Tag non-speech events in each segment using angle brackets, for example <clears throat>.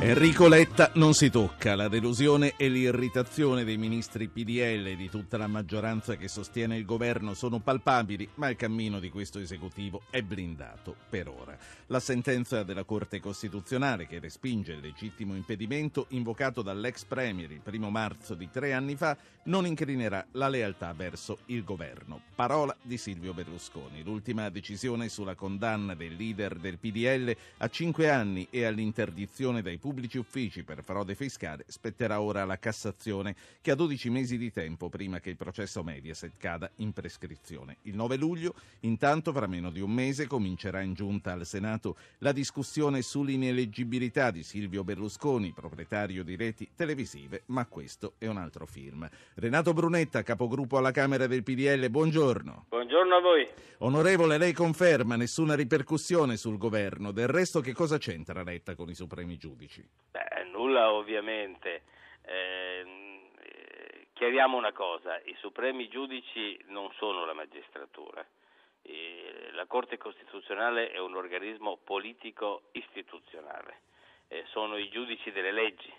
Enrico Letta non si tocca. La delusione e l'irritazione dei ministri PDL e di tutta la maggioranza che sostiene il governo sono palpabili, ma il cammino di questo esecutivo è blindato per ora. La sentenza della Corte Costituzionale che respinge il legittimo impedimento invocato dall'ex premier il primo marzo di tre anni fa non incrinerà la lealtà verso il governo. Parola di Silvio Berlusconi. L'ultima decisione sulla condanna del leader del PDL a cinque anni e all'interdizione dai pubblici uffici per frode fiscale spetterà ora alla Cassazione che ha 12 mesi di tempo prima che il processo Mediaset cada in prescrizione. Il 9 luglio, intanto, fra meno di un mese, comincerà in giunta al Senato la discussione sull'ineleggibilità di Silvio Berlusconi, proprietario di reti televisive, ma questo è un altro film. Renato Brunetta, capogruppo alla Camera del PDL, buongiorno. Buongiorno a voi. Onorevole, lei conferma nessuna ripercussione sul governo. Del resto, che cosa c'entra Letta con i supremi giudici? Giudici? Beh, nulla ovviamente. Eh, chiariamo una cosa, i supremi giudici non sono la magistratura. La Corte Costituzionale è un organismo politico istituzionale, eh, sono i giudici delle leggi,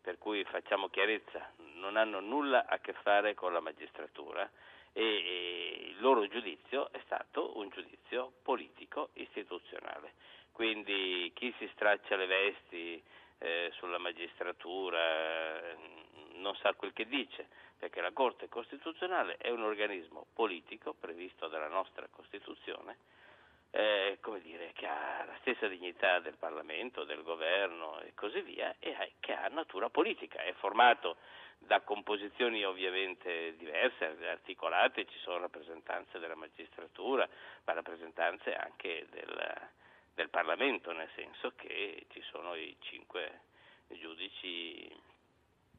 per cui facciamo chiarezza, non hanno nulla a che fare con la magistratura e, e il loro giudizio è stato un giudizio politico istituzionale. Quindi chi si straccia le vesti eh, sulla magistratura eh, non sa quel che dice, perché la Corte Costituzionale è un organismo politico previsto dalla nostra Costituzione, eh, dire, che ha la stessa dignità del Parlamento, del governo e così via, e che ha natura politica, è formato da composizioni ovviamente diverse, articolate, ci sono rappresentanze della magistratura, ma rappresentanze anche del, del Parlamento, nel senso che ci sono i cinque giudici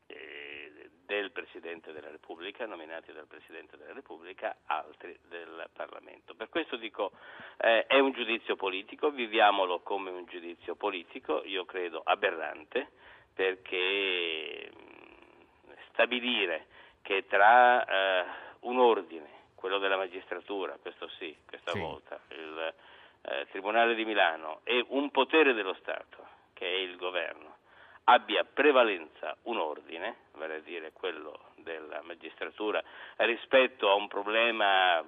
eh, del Presidente della Repubblica, nominati dal Presidente della Repubblica, altri del Parlamento. Per questo dico eh, è un giudizio politico, viviamolo come un giudizio politico, io credo aberrante, perché mh, stabilire che tra eh, un ordine, quello della magistratura, questo sì, questa sì. volta, il eh, Tribunale di Milano e un potere dello Stato, che è il governo, abbia prevalenza un ordine, vale a dire quello della magistratura, rispetto a un problema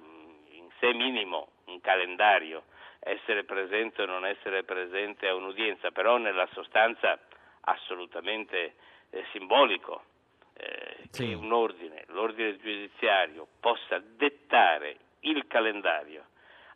in sé minimo, un calendario, essere presente o non essere presente a un'udienza, però nella sostanza assolutamente eh, simbolico, eh, sì. che un ordine, l'ordine giudiziario, possa dettare il calendario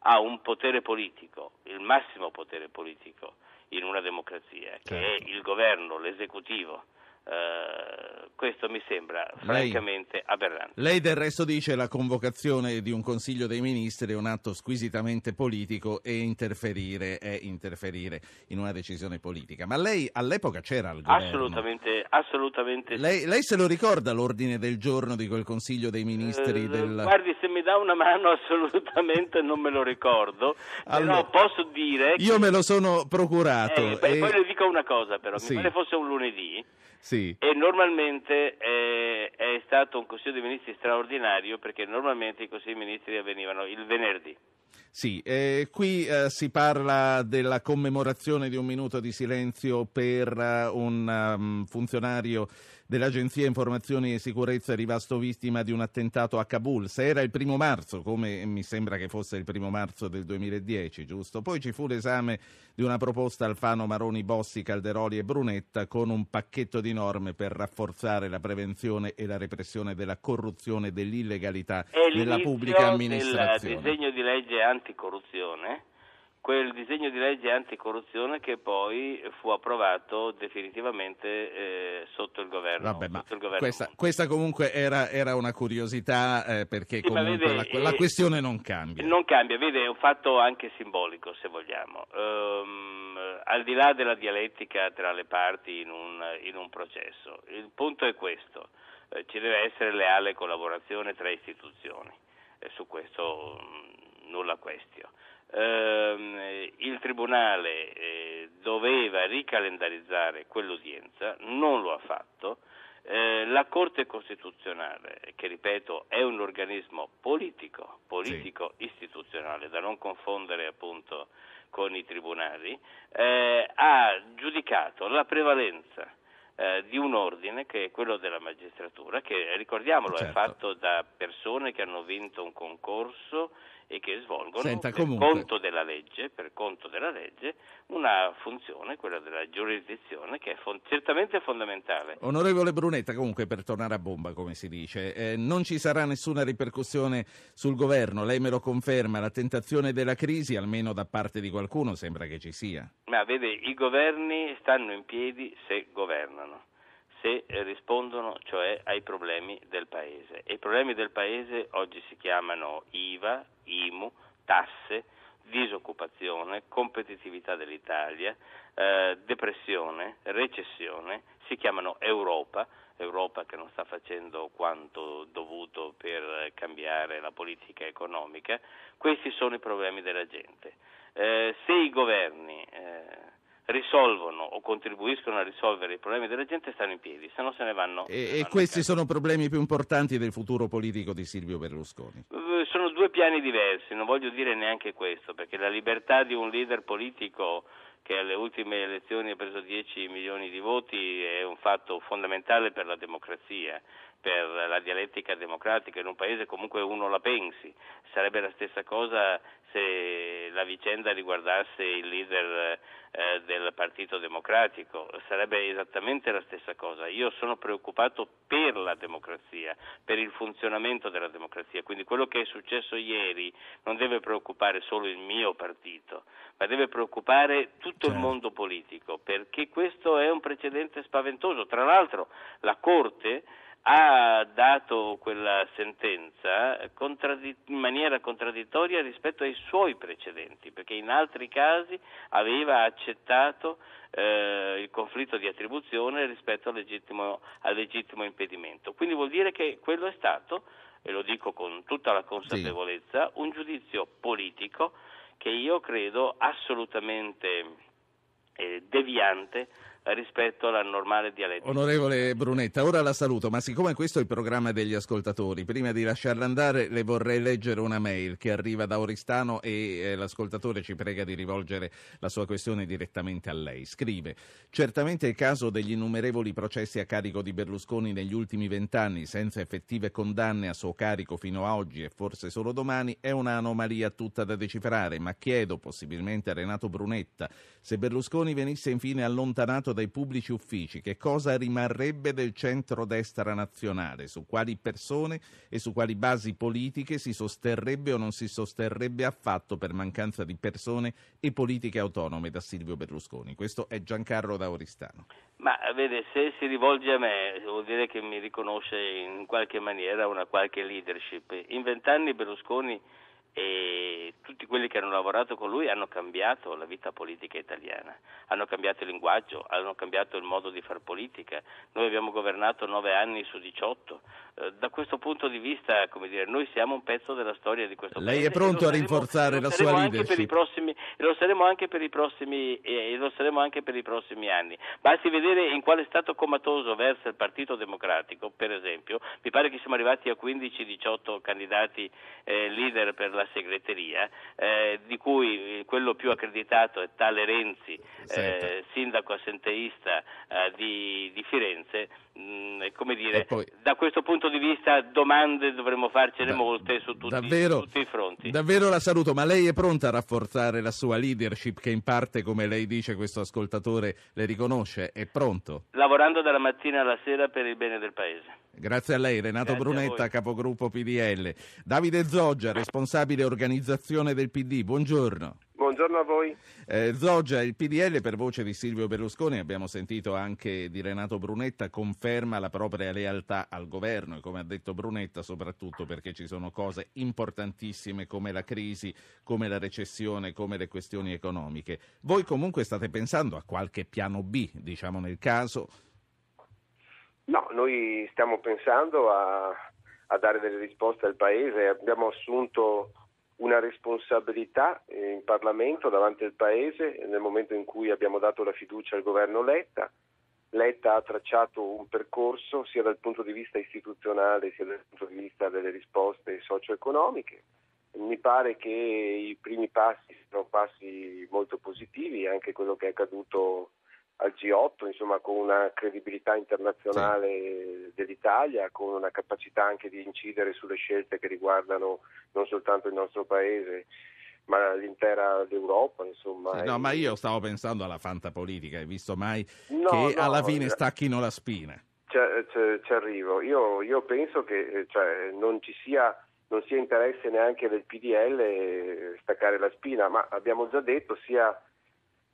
ha un potere politico, il massimo potere politico in una democrazia, che certo. è il governo, l'esecutivo, Uh, questo mi sembra francamente lei, aberrante. Lei del resto dice che la convocazione di un Consiglio dei Ministri è un atto squisitamente politico e interferire è interferire in una decisione politica. Ma lei all'epoca c'era al governo? Assolutamente, assolutamente lei, lei, se lo ricorda l'ordine del giorno di quel Consiglio dei Ministri? Uh, del... Guardi, se mi dà una mano <laughs> assolutamente non me lo ricordo, allora, però posso dire... Io che... me lo sono procurato. Eh, e... Poi le dico una cosa però, sì. mi pare fosse un lunedì. Sì. E normalmente è, è, stato un Consiglio dei Ministri straordinario perché normalmente i Consigli dei Ministri avvenivano il venerdì. Sì, eh, qui eh, si parla della commemorazione di un minuto di silenzio per uh, un um, funzionario dell'Agenzia Informazioni e Sicurezza rimasto vittima di un attentato a Kabul. Se era il primo marzo, come mi sembra che fosse il primo marzo del 2010, giusto? Poi ci fu l'esame di una proposta Alfano, Maroni, Bossi, Calderoli e Brunetta con un pacchetto di norme per rafforzare la prevenzione e la repressione della corruzione e dell'illegalità nella pubblica amministrazione. Il disegno di legge anticorruzione quel disegno di legge anticorruzione che poi fu approvato definitivamente eh, sotto il governo. Vabbè, ma il governo questa, questa, comunque era, era una curiosità eh, perché sì, comunque vede, la, la eh, questione non cambia. Non cambia, vede, è un fatto anche simbolico se vogliamo. Um, al di là della dialettica tra le parti in un, in un processo, il punto è questo, eh, ci deve essere leale collaborazione tra istituzioni, su questo mm, nulla questione ehm, il Tribunale eh, doveva ricalendarizzare quell'udienza, non lo ha fatto, Eh, la Corte Costituzionale, che ripeto è un organismo politico, politico sì. istituzionale, da non confondere appunto con i tribunali, eh, ha giudicato la prevalenza eh, di un ordine che è quello della magistratura, che ricordiamolo certo. è fatto da persone che hanno vinto un concorso e che svolgono Senta, per, conto legge, per, conto della legge, una funzione, quella della giurisdizione, che è fon- certamente fondamentale. Onorevole Brunetta, comunque per tornare a bomba, come si dice, eh, non ci sarà nessuna ripercussione sul governo, lei me lo conferma, la tentazione della crisi, almeno da parte di qualcuno, sembra che ci sia. Ma vede, i governi stanno in piedi se governano se rispondono cioè ai problemi del Paese. E i problemi del Paese oggi si chiamano IVA, IMU, tasse, disoccupazione, competitività dell'Italia, eh, depressione, recessione, si chiamano Europa, Europa che non sta facendo quanto dovuto per cambiare la politica economica, questi sono i problemi della gente. Eh, se i governi eh, risolvono o contribuiscono a risolvere i problemi della gente stanno in piedi, se no se ne vanno. E, e questi sono problemi più importanti del futuro politico di Silvio Berlusconi? Eh, sono due piani diversi, non voglio dire neanche questo, perché la libertà di un leader politico che alle ultime elezioni ha preso 10 milioni di voti è un fatto fondamentale per la democrazia, per la dialettica democratica, in un paese comunque uno la pensi, sarebbe la stessa cosa se la vicenda riguardasse il leader eh, del Partito Democratico, sarebbe esattamente la stessa cosa. Io sono preoccupato per la democrazia, per il funzionamento della democrazia, quindi quello che è successo ieri non deve preoccupare solo il mio partito, ma deve preoccupare tutto certo. il mondo politico, perché questo è un precedente spaventoso. Tra l'altro la Corte ha dato quella sentenza in maniera contraddittoria rispetto ai suoi precedenti, perché in altri casi aveva accettato eh, il conflitto di attribuzione rispetto al legittimo, al legittimo, impedimento. Quindi vuol dire che quello è stato, e lo dico con tutta la consapevolezza, sì. un giudizio politico che io credo assolutamente eh, deviante rispetto alla normale dialettica. Onorevole Brunetta, ora la saluto, ma siccome questo è il programma degli ascoltatori, prima di lasciarla andare le vorrei leggere una mail che arriva da Oristano e eh, l'ascoltatore ci prega di rivolgere la sua questione direttamente a lei. Scrive, certamente il caso degli innumerevoli processi a carico di Berlusconi negli ultimi vent'anni senza effettive condanne a suo carico fino a oggi e forse solo domani è un'anomalia tutta da decifrare, ma chiedo possibilmente a Renato Brunetta se Berlusconi venisse infine allontanato dai pubblici uffici, che cosa rimarrebbe del centro-destra nazionale, su quali persone e su quali basi politiche si sosterrebbe o non si sosterrebbe affatto per mancanza di persone e politiche autonome da Silvio Berlusconi. Questo è Giancarlo da Oristano. Ma vede, se si rivolge a me vuol dire che mi riconosce in qualche maniera una qualche leadership. In vent'anni Berlusconi e tutti quelli che hanno lavorato con lui hanno cambiato la vita politica italiana, hanno cambiato il linguaggio, hanno cambiato il modo di fare politica. Noi abbiamo governato nove anni su 18. Eh, da questo punto di vista, come dire, noi siamo un pezzo della storia di questo Lei paese. Lei è pronto a rinforzare la sua leadership? Prossimi, e lo saremo anche per i prossimi e lo saremo anche per i prossimi anni. Basti vedere in quale stato comatoso versa il Partito Democratico, per esempio. Mi pare che siamo arrivati a 15-18 candidati eh, leader per la segreteria, eh, di cui quello più accreditato è tale Renzi, eh, sindaco assenteista eh, di, di, Firenze. Mm, come dire, poi, da questo punto di vista domande dovremmo farcene da, molte su tutti, davvero, tutti, i fronti. Davvero la saluto, ma lei è pronta a rafforzare la sua leadership che in parte, come lei dice, questo ascoltatore le riconosce? È pronto? Lavorando dalla mattina alla sera per il bene del Paese. Grazie a lei, Renato Grazie Brunetta, capogruppo PDL. Davide Zoggia, responsabile organizzazione del PD, buongiorno. Buongiorno a voi. Eh, Zoggia, il PDL per voce di Silvio Berlusconi, abbiamo sentito anche di Renato Brunetta, conferma la propria lealtà al governo e come ha detto Brunetta soprattutto perché ci sono cose importantissime come la crisi, come la recessione, come le questioni economiche. Voi comunque state pensando a qualche piano B, diciamo nel caso, No, noi stiamo pensando a, a dare delle risposte al Paese, abbiamo assunto una responsabilità in Parlamento davanti al Paese nel momento in cui abbiamo dato la fiducia al governo Letta Letta ha tracciato un percorso sia dal punto di vista istituzionale sia dal punto di vista delle risposte socio-economiche. Mi pare che i primi passi siano passi molto positivi, anche quello che è accaduto al G8, insomma con una credibilità internazionale sì. dell'Italia, con una capacità anche di incidere sulle scelte che riguardano non soltanto il nostro Paese, ma l'intera Europa, insomma. No, ma io stavo pensando alla fantapolitica, hai visto mai no, che no, alla fine stacchino la spina? Ci, arrivo. Io, io, penso che cioè, non ci sia non sia interesse neanche del PDL staccare la spina, ma abbiamo già detto sia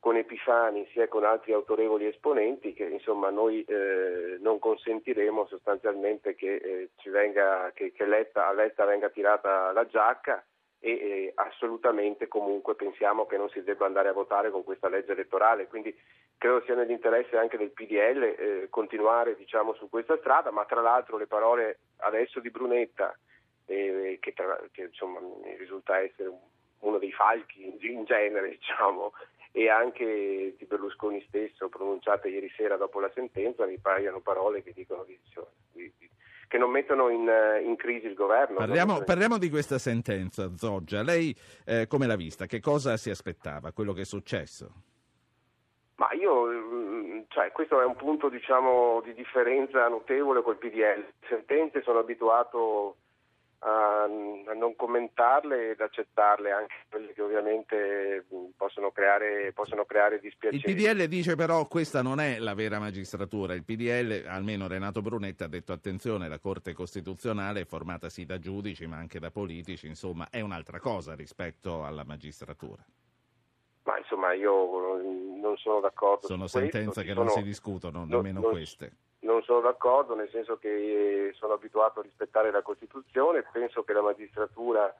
con Epifani sia con altri autorevoli esponenti che insomma noi eh, non consentiremo sostanzialmente che, eh, venga, che, che Letta, a Letta venga tirata la giacca e eh, assolutamente comunque pensiamo che non si debba andare a votare con questa legge elettorale, quindi credo sia nell'interesse anche del PDL eh, continuare diciamo, su questa strada, ma tra l'altro le parole adesso di Brunetta, eh, che, tra, che insomma, risulta essere uno dei falchi in genere, diciamo, e anche di Berlusconi stesso pronunciate ieri sera dopo la sentenza mi paiono parole che dicono di, di, di, che non mettono in, in, crisi il governo. Parliamo, parliamo, di questa sentenza, Zoggia. Lei eh, come l'ha vista? Che cosa si aspettava? Quello che è successo? Ma io, mm, cioè, questo è un punto diciamo, di differenza notevole col PDL. Sentenze sono abituato a, non commentarle ed accettarle, anche quelle che ovviamente possono creare, possono creare dispiacere. Il PDL dice però questa non è la vera magistratura, il PDL, almeno Renato Brunetta, ha detto attenzione, la Corte Costituzionale è formata sì da giudici ma anche da politici, insomma è un'altra cosa rispetto alla magistratura. Ma insomma io non sono d'accordo. Sono sentenze questo. che non si discutono, non, nemmeno non, queste non sono d'accordo, nel senso che eh, sono abituato a rispettare la Costituzione, penso che la magistratura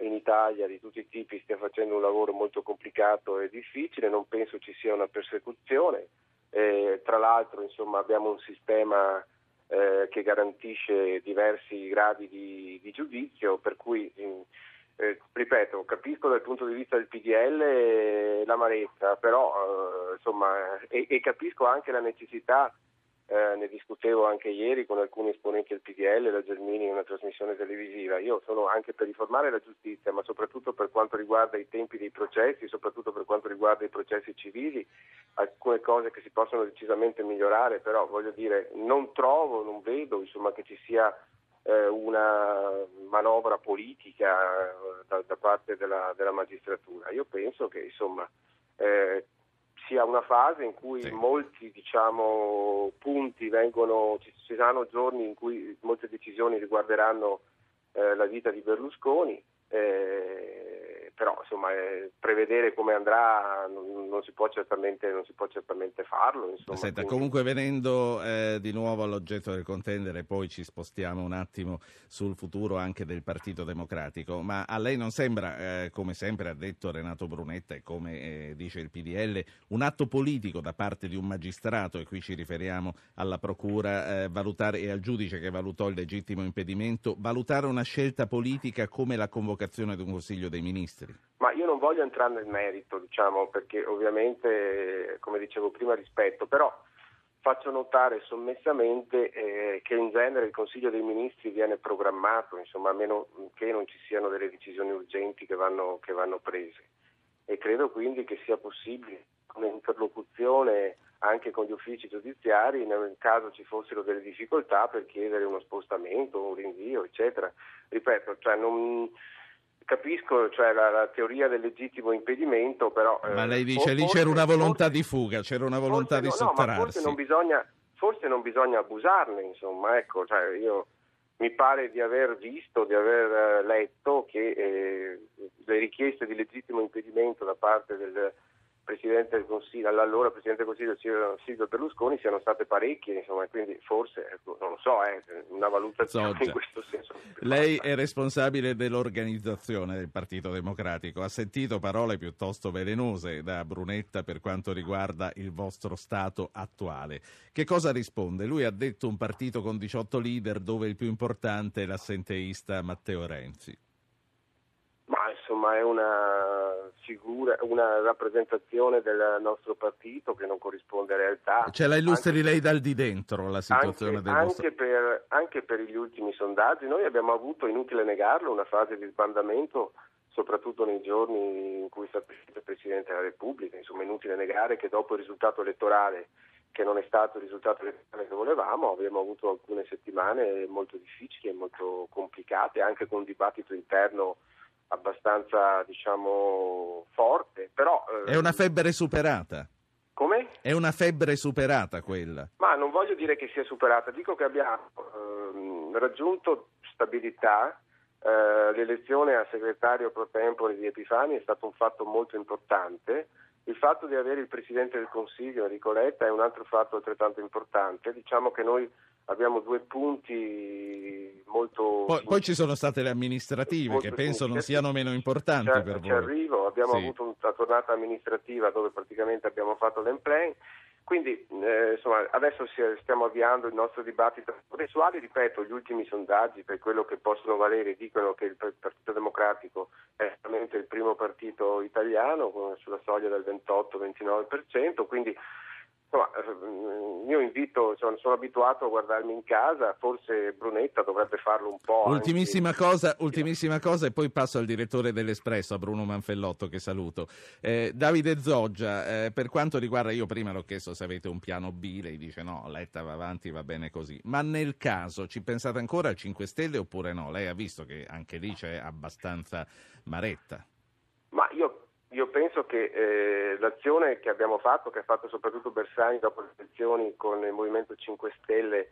in Italia di tutti i tipi stia facendo un lavoro molto complicato e difficile, non penso ci sia una persecuzione, eh, tra l'altro insomma, abbiamo un sistema eh, che garantisce diversi gradi di, di giudizio, per cui eh, ripeto, capisco dal punto di vista del PDL l'amarezza, però eh, insomma, e, e capisco anche la necessità eh, ne discutevo anche ieri con alcuni esponenti del PDL, la Gelmini in una trasmissione televisiva. Io sono anche per riformare la giustizia, ma soprattutto per quanto riguarda i tempi dei processi, soprattutto per quanto riguarda i processi civili, alcune cose che si possono decisamente migliorare, però voglio dire, non trovo, non vedo insomma, che ci sia eh, una manovra politica eh, da, da parte della, della, magistratura. Io penso che insomma, eh, sia una fase in cui sì. molti diciamo, punti vengono, ci, saranno giorni in cui molte decisioni riguarderanno eh, la vita di Berlusconi. Eh, però insomma, eh, prevedere come andrà non, non, si può certamente, non si può certamente farlo. Insomma, Senta, comunque venendo eh, di nuovo all'oggetto del contendere, poi ci spostiamo un attimo sul futuro anche del Partito Democratico, ma a lei non sembra, eh, come sempre ha detto Renato Brunetta e come eh, dice il PDL, un atto politico da parte di un magistrato, e qui ci riferiamo alla Procura eh, valutare, e al giudice che valutò il legittimo impedimento, valutare una scelta politica come la convocazione di un Consiglio dei Ministri? Ma io non voglio entrare nel merito, diciamo, perché ovviamente, come dicevo prima, rispetto, però faccio notare sommessamente eh, che in genere il Consiglio dei Ministri viene programmato, insomma, a meno che non ci siano delle decisioni urgenti che vanno, che vanno prese. E credo quindi che sia possibile un'interlocuzione anche con gli uffici giudiziari nel caso ci fossero delle difficoltà per chiedere uno spostamento, un rinvio, eccetera. Ripeto, cioè non, capisco cioè, la, la, teoria del legittimo impedimento, però... Ma lei dice lì c'era una volontà forse, di fuga, c'era una volontà di sottrarsi. No, forse non, bisogna, forse non bisogna abusarne, insomma, ecco, cioè io mi pare di aver visto, di aver eh, letto che eh, le richieste di legittimo impedimento da parte del Presidente del Consiglio, all'allora Presidente del Consiglio Silvio Berlusconi siano state parecchie, insomma, quindi forse, ecco, non lo so, eh, una valutazione Zoggia. in questo senso. Lei è responsabile dell'organizzazione del Partito Democratico, ha sentito parole piuttosto velenose da Brunetta per quanto riguarda il vostro stato attuale. Che cosa risponde? Lui ha detto un partito con 18 leader dove il più importante è l'assenteista Matteo Renzi insomma è una figura, una rappresentazione del nostro partito che non corrisponde a realtà. Ce la illustri anche, lei dal di dentro la situazione anche, del anche vostro... Per, anche per gli ultimi sondaggi, noi abbiamo avuto, inutile negarlo, una fase di sbandamento soprattutto nei giorni in cui è stato il Presidente della Repubblica, insomma è inutile negare che dopo il risultato elettorale che non è stato il risultato che volevamo, abbiamo avuto alcune settimane molto difficili e molto complicate, anche con un dibattito interno abbastanza diciamo, forte. Però, eh, è una febbre superata. Come? È una febbre superata quella. Ma non voglio dire che sia superata, dico che abbiamo eh, raggiunto stabilità. Eh, l'elezione a segretario pro tempore di Epifani è stato un fatto molto importante il fatto di avere il Presidente del Consiglio, Enrico Letta, è un altro fatto altrettanto importante. Diciamo che noi abbiamo due punti molto... Poi, poi ci sono state le amministrative che penso non siano meno importanti ci, per ci voi. arrivo, abbiamo sì. avuto una tornata amministrativa dove praticamente abbiamo fatto l'emplay quindi eh, insomma, adesso stiamo avviando il nostro dibattito processuale, ripeto, gli ultimi sondaggi per quello che possono valere dicono che il Partito Democratico è veramente il primo partito italiano sulla soglia del 28-29%, quindi Insomma, eh, io invito, insomma, sono abituato a guardarmi in casa, forse Brunetta dovrebbe farlo un po'. Ultimissima, anche... cosa, ultimissima cosa, e poi passo al direttore dell'Espresso, a Bruno Manfellotto, che saluto. Eh, Davide Zoggia, eh, per quanto riguarda, io prima l'ho chiesto se avete un piano B, lei dice no, Letta va avanti, va bene così. Ma nel caso ci pensate ancora al 5 Stelle oppure no? Lei ha visto che anche lì c'è abbastanza maretta. Ma io io penso che eh, l'azione che abbiamo fatto, che ha fatto soprattutto Bersani dopo le elezioni con il Movimento 5 Stelle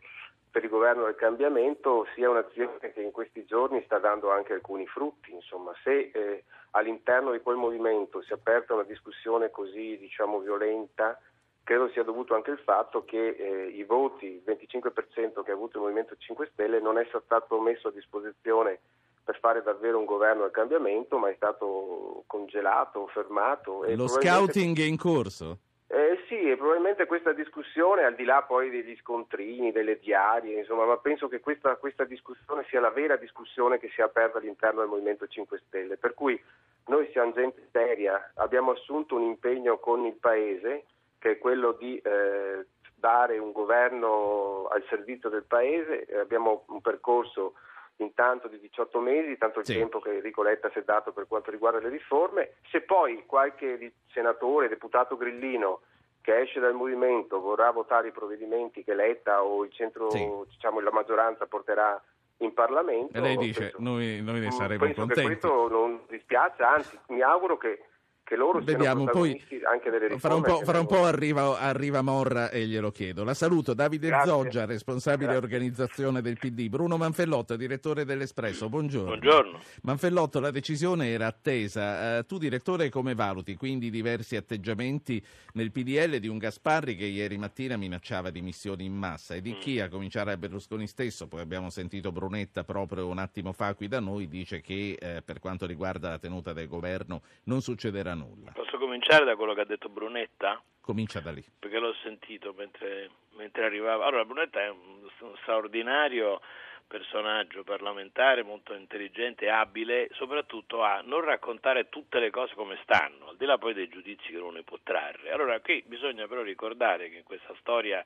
per il governo del cambiamento, sia un'azione che in questi giorni sta dando anche alcuni frutti. Insomma, se eh, all'interno di quel movimento si è aperta una discussione così diciamo, violenta, credo sia dovuto anche al fatto che eh, i voti, il 25% che ha avuto il Movimento 5 Stelle, non è stato messo a disposizione per fare davvero un governo del cambiamento, ma è stato congelato, fermato. Lo scouting è in corso? Eh, sì, e probabilmente questa discussione, al di là poi degli scontrini, delle diarie, insomma, ma penso che questa, questa discussione sia la vera discussione che si è aperta all'interno del Movimento 5 Stelle. Per cui noi siamo gente seria, abbiamo assunto un impegno con il Paese, che è quello di eh, dare un governo al servizio del Paese, abbiamo un percorso intanto di 18 mesi, tanto il sì. tempo che Enrico Letta si è dato per quanto riguarda le riforme. Se poi qualche senatore, deputato grillino che esce dal movimento vorrà votare i provvedimenti che Letta o il centro, sì. diciamo la maggioranza porterà in Parlamento. E lei dice penso, noi, noi ne saremo penso contenti. Che questo non dispiace, anzi mi auguro che che loro Vediamo, poi anche delle riforme. Fra un po', fra un po arriva, arriva, Morra e glielo chiedo. La saluto, Davide Grazie. Zoggia, responsabile Grazie. organizzazione del PD, Bruno Manfellotto, direttore dell'Espresso, buongiorno. Buongiorno. Manfellotto, la decisione era attesa. Uh, tu, direttore, come valuti quindi diversi atteggiamenti nel PDL di un Gasparri che ieri mattina minacciava dimissioni in massa e di mm. chi, a cominciare a Berlusconi stesso, poi abbiamo sentito Brunetta proprio un attimo fa qui da noi, dice che eh, per quanto riguarda la tenuta del governo non succederà nulla. Posso cominciare da quello che ha detto Brunetta? Comincia da lì. Perché l'ho sentito mentre, mentre arrivava. Allora, Brunetta è un, straordinario personaggio parlamentare molto intelligente abile, soprattutto a non raccontare tutte le cose come stanno, al di là poi dei giudizi che uno ne può trarre. Allora qui bisogna però ricordare che in questa storia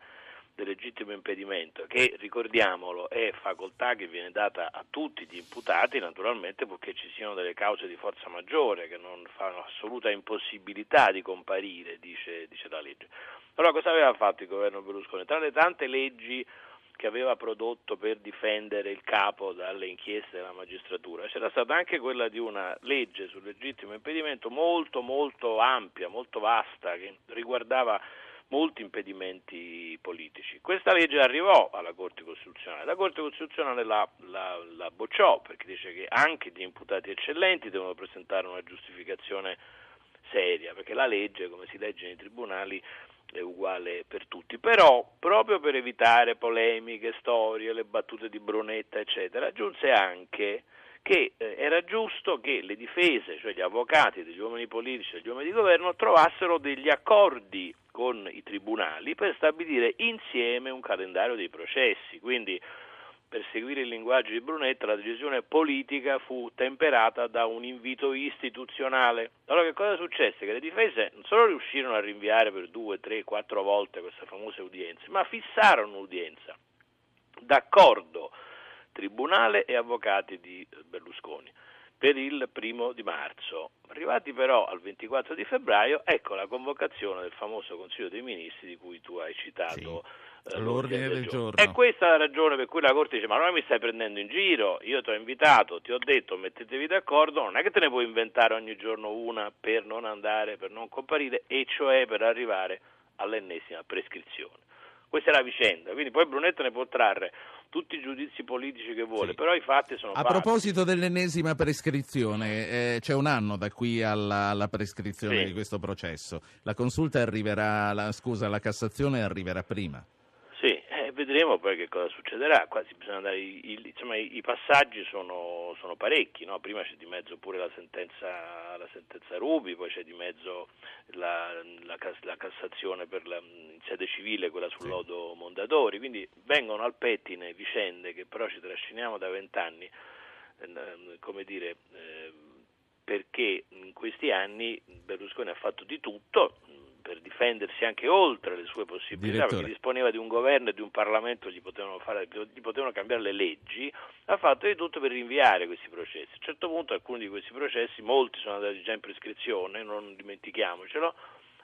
del legittimo impedimento, che ricordiamolo è facoltà che viene data a tutti gli imputati, naturalmente purché ci siano delle cause di forza maggiore che non fanno assoluta impossibilità di comparire, dice, dice la legge. Allora cosa aveva fatto il governo Berlusconi? Tra le tante leggi che aveva prodotto per difendere il capo dalle inchieste della magistratura. C'era stata anche quella di una legge sul legittimo impedimento molto molto ampia, molto vasta, che riguardava molti impedimenti politici. Questa legge arrivò alla Corte Costituzionale, la Corte Costituzionale la, la, la, bocciò perché dice che anche gli imputati eccellenti devono presentare una giustificazione seria, perché la legge, come si legge nei tribunali, è uguale per tutti, però proprio per evitare polemiche, storie, le battute di Brunetta, eccetera, aggiunse anche che eh, era giusto che le difese, cioè gli avvocati degli uomini politici e degli uomini di governo, trovassero degli accordi con i tribunali per stabilire insieme un calendario dei processi. Quindi per seguire il linguaggio di Brunetta, la decisione politica fu temperata da un invito istituzionale. Allora che cosa successe? Che le difese non solo riuscirono a rinviare per due, tre, quattro volte queste famose udienze, ma fissarono un'udienza d'accordo tribunale e avvocati di Berlusconi per il primo di marzo. Arrivati però al 24 di febbraio, ecco la convocazione del famoso Consiglio dei Ministri di cui tu hai citato. Sì eh, l'ordine del giorno. E questa è la ragione per cui la Corte dice: Ma non mi stai prendendo in giro? Io ti ho invitato, ti ho detto mettetevi d'accordo, non è che te ne puoi inventare ogni giorno una per non andare, per non comparire, e cioè per arrivare all'ennesima prescrizione. Questa è la vicenda, quindi poi Brunetta ne può trarre tutti i giudizi politici che vuole, sì. però i fatti sono A fatti. proposito dell'ennesima prescrizione, eh, c'è un anno da qui alla, alla prescrizione sì. di questo processo. La consulta arriverà, la, scusa, la Cassazione arriverà prima vedremo poi che cosa succederà. Quasi dare, i, i, insomma, i, i, passaggi sono, sono parecchi, no? prima c'è di mezzo pure la sentenza, la sentenza Rubi, poi c'è di mezzo la, la, la Cassazione per la, in sede civile, quella sul lodo Mondadori, quindi vengono al pettine vicende che però ci trasciniamo da vent'anni, eh, come dire, eh, perché in questi anni Berlusconi ha fatto di tutto, per difendersi anche oltre le sue possibilità, Direttore. perché disponeva di un governo e di un Parlamento, gli potevano, fare, gli potevano, cambiare le leggi, ha fatto di tutto per rinviare questi processi. A un certo punto alcuni di questi processi, molti sono andati già in prescrizione, non dimentichiamocelo,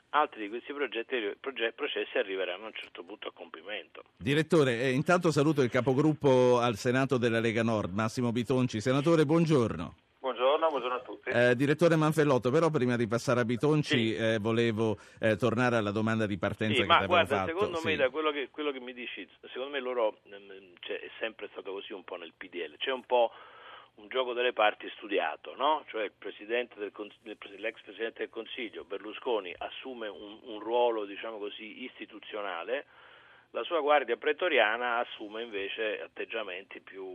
altri di questi progetti, progetti, processi arriveranno a un certo punto a compimento. Direttore, eh, intanto saluto il capogruppo al Senato della Lega Nord, Massimo Bitonci. Senatore, buongiorno. Buongiorno, buongiorno a tutti. Eh, direttore Manfellotto, però prima di passare a Bitonci sì. eh, volevo eh, tornare alla domanda di partenza sì, che ma guarda, fatto. secondo me da quello che, quello che, mi dici, secondo me loro ehm, cioè, è sempre stato così un po' nel PDL, c'è un po' un gioco delle parti studiato, no? cioè il presidente del, l'ex Presidente del Consiglio Berlusconi assume un, un ruolo diciamo così, istituzionale, la sua guardia pretoriana assume invece atteggiamenti più,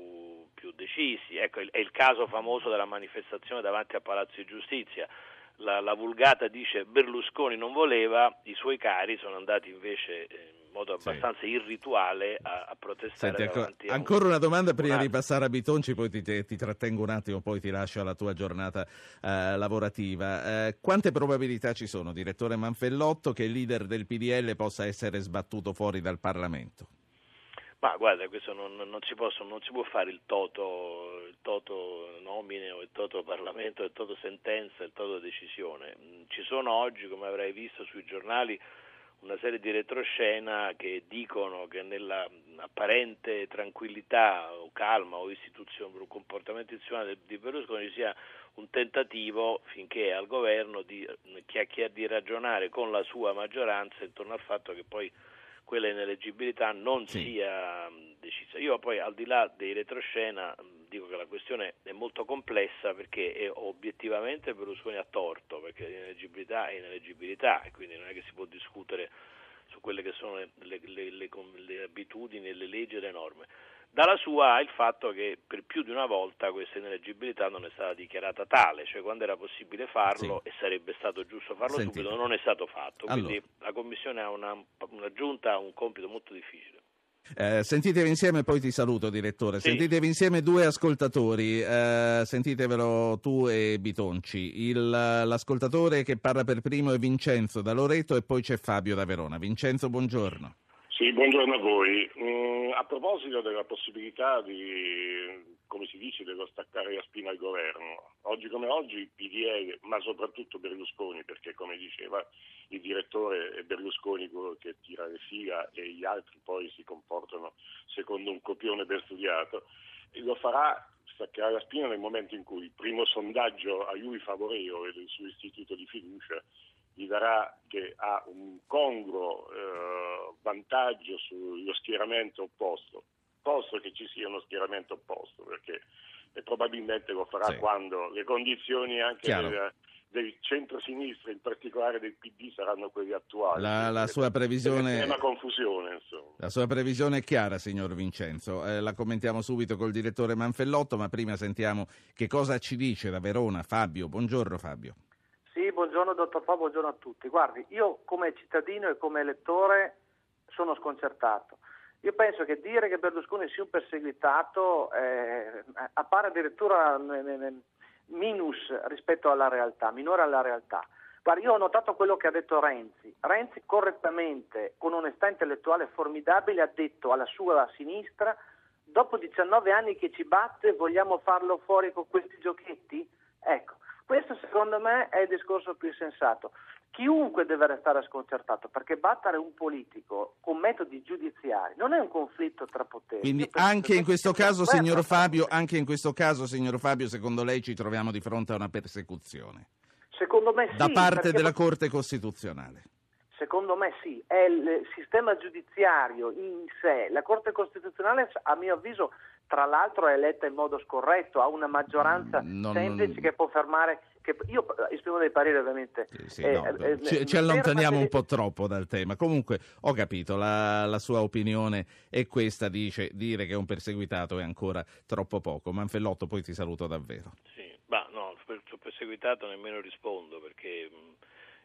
più decisi. Ecco, è il caso famoso della manifestazione davanti al Palazzo di Giustizia. La, la, Vulgata dice Berlusconi non voleva, i suoi cari sono andati invece eh, in modo abbastanza sì. irrituale a, a protestare. Senti, anco, ancora una domanda prima di passare a Bitonci, poi ti, ti, trattengo un attimo, poi ti lascio alla tua giornata eh, lavorativa. Eh, quante probabilità ci sono, direttore Manfellotto, che il leader del PDL possa essere sbattuto fuori dal Parlamento? Ma guarda, questo non, non, si, possono, non si, può fare il toto, il toto, nomine o il toto Parlamento, il toto sentenza, il toto decisione. Ci sono oggi, come avrai visto sui giornali, una serie di retroscena che dicono che nella apparente tranquillità o calma o un comportamento istituzionale di Berlusconi ci sia un tentativo finché è al governo di, di ragionare con la sua maggioranza intorno al fatto che poi quella ineleggibilità non sì. sia decisa. Io poi al di là dei retroscena dico che la questione è molto complessa perché è obiettivamente Berlusconi ha torto, perché l'ineleggibilità è ineleggibilità e quindi non è che si può discutere su quelle che sono le, le, le, le abitudini, le leggi e le norme. Dalla sua il fatto che per più di una volta questa ineleggibilità non è stata dichiarata tale, cioè quando era possibile farlo sì. e sarebbe stato giusto farlo Sentite. subito, non è stato fatto. Quindi allora. la Commissione ha una, una giunta, ha un compito molto difficile. Eh, sentitevi insieme, poi ti saluto direttore. Sì. Sentitevi insieme due ascoltatori, eh, sentitevelo tu e Bitonci. Il, l'ascoltatore che parla per primo è Vincenzo da Loreto e poi c'è Fabio da Verona. Vincenzo, buongiorno. Sì, buongiorno a voi. Mm, a proposito della possibilità di, come si dice, dello staccare la spina al governo, oggi come oggi il PDL, ma soprattutto Berlusconi, perché come diceva il direttore è Berlusconi quello che tira le fila e gli altri poi si comportano secondo un copione ben studiato, lo farà staccare la spina nel momento in cui il primo sondaggio a lui favorevole del suo istituto di fiducia gli darà che ha un congruo eh, vantaggio sullo schieramento opposto, posto che ci sia uno schieramento opposto, perché probabilmente lo farà sì. quando le condizioni anche del, del centro-sinistra, in particolare del PD, saranno quelle attuali. La, la sua previsione... È confusione, insomma. La sua previsione è chiara, signor Vincenzo. Eh, la commentiamo subito col direttore Manfellotto, ma prima sentiamo che cosa ci dice da Verona Fabio. Buongiorno Fabio. Buongiorno dottor Fa, buongiorno a tutti. Guardi, io come cittadino e come elettore sono sconcertato. Io penso che dire che Berlusconi sia un perseguitato eh, appare addirittura minus rispetto alla realtà, minore alla realtà. Guarda, io ho notato quello che ha detto Renzi. Renzi correttamente, con onestà intellettuale formidabile, ha detto alla sua sinistra, dopo 19 anni che ci batte, vogliamo farlo fuori con questi giochetti? Ecco, questo secondo me è il discorso più sensato. Chiunque deve restare sconcertato perché battere un politico con metodi giudiziari non è un conflitto tra poteri. Quindi anche in questo caso, signor Fabio, anche in questo caso, signor Fabio, secondo lei ci troviamo di fronte a una persecuzione? Secondo me sì. Da parte della Corte Costituzionale? Secondo me sì, è il sistema giudiziario in sé. La Corte Costituzionale, a mio avviso, tra l'altro è eletta in modo scorretto, ha una maggioranza non, semplice non... che può fermare che io esprimo dei pareri ovviamente. Sì, eh, no, eh, ci, ci allontaniamo un po' troppo dal tema. Comunque ho capito, la, la sua opinione è questa, dice dire che un perseguitato è ancora troppo poco. Manfellotto, poi ti saluto davvero. Sì, ma no, sul perseguitato nemmeno rispondo perché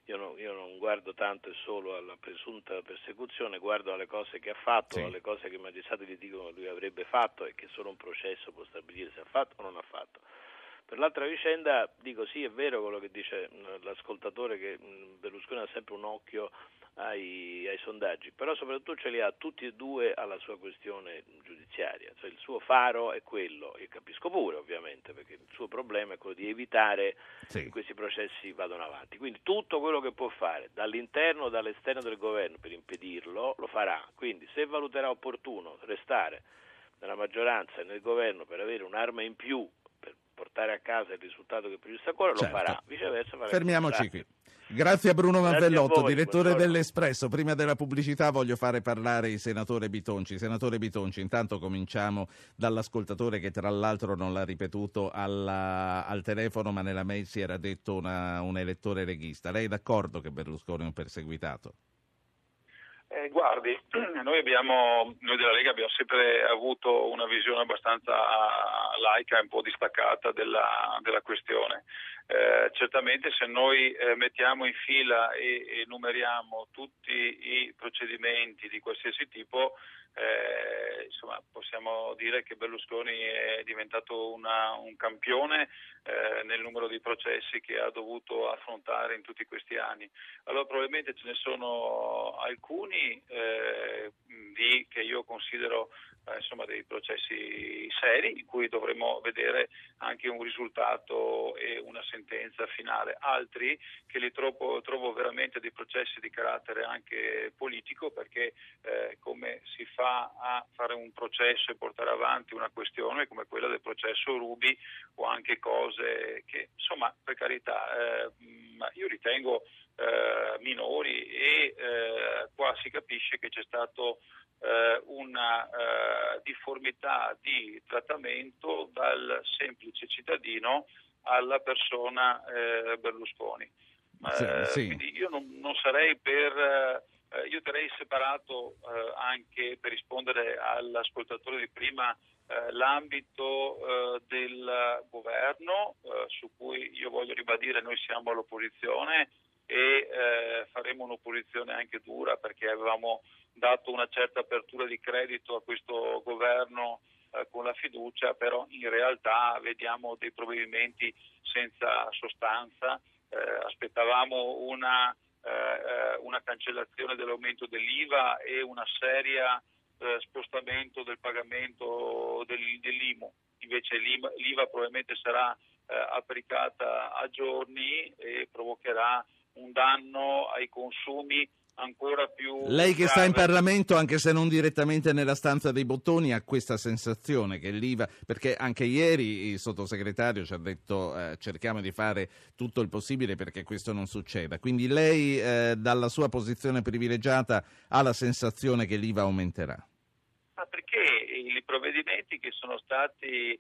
io, no, io, non guardo tanto e solo alla presunta persecuzione, guardo alle cose che ha fatto, sì. alle cose che i magistrati gli dicono che lui avrebbe fatto e che solo un processo può stabilire se ha fatto o non ha fatto. Per l'altra vicenda dico sì, è vero quello che dice l'ascoltatore che Berlusconi ha sempre un occhio ai, ai, sondaggi, però soprattutto ce li ha tutti e due alla sua questione giudiziaria, cioè il suo faro è quello, e capisco pure ovviamente, perché il suo problema è quello di evitare sì. che questi processi vadano avanti, quindi tutto quello che può fare dall'interno o dall'esterno del governo per impedirlo lo farà, quindi se valuterà opportuno restare nella maggioranza e nel governo per avere un'arma in più portare a casa il risultato che più giusta cuore certo. lo farà, viceversa farà Fermiamoci qui. Grazie a Bruno Manfellotto, direttore buongiorno. dell'Espresso. Prima della pubblicità voglio fare parlare il senatore Bitonci. Senatore Bitonci, intanto cominciamo dall'ascoltatore che tra l'altro non l'ha ripetuto alla, al telefono, ma nella mail si era detto una, un elettore leghista. Lei è d'accordo che Berlusconi è un perseguitato? Eh, guardi, <clears throat> noi, abbiamo, noi, della Lega abbiamo sempre avuto una visione abbastanza laica e un po' distaccata della, della questione. Eh, certamente se noi eh, mettiamo in fila e, e, numeriamo tutti i procedimenti di qualsiasi tipo, eh, insomma, possiamo dire che Berlusconi è diventato una, un campione eh, nel numero di processi che ha dovuto affrontare in tutti questi anni. Allora probabilmente ce ne sono alcuni eh, di, che io considero insomma, dei processi seri in cui dovremo vedere anche un risultato e una sentenza finale, altri che li trovo, trovo veramente dei processi di carattere anche politico perché eh, come si fa a fare un processo e portare avanti una questione come quella del processo Rubi o anche cose che insomma per carità eh, io ritengo eh, minori e eh, qua si capisce che c'è stato eh, una eh, difformità di trattamento dal semplice cittadino alla persona eh, Berlusconi. Sì, eh, sì. Quindi io non, non sarei per io terrei separato anche per rispondere all'ascoltatore di prima l'ambito del governo su cui io voglio ribadire noi siamo all'opposizione e faremo un'opposizione anche dura perché avevamo dato una certa apertura di credito a questo governo eh, con la fiducia, però in realtà vediamo dei provvedimenti senza sostanza, eh, aspettavamo una, eh, eh una, cancellazione dell'aumento dell'IVA e una seria eh, spostamento del pagamento del, dell'IMU, invece l'IVA, l'IVA probabilmente sarà eh, applicata a giorni e provocherà un danno ai consumi ancora più... Lei che grave. sta in Parlamento, anche se non direttamente nella stanza dei bottoni, ha questa sensazione che l'IVA, perché anche ieri il sottosegretario ci ha detto eh, cerchiamo di fare tutto il possibile perché questo non succeda. Quindi lei eh, dalla sua posizione privilegiata ha la sensazione che l'IVA aumenterà? Ma perché i provvedimenti che sono stati eh,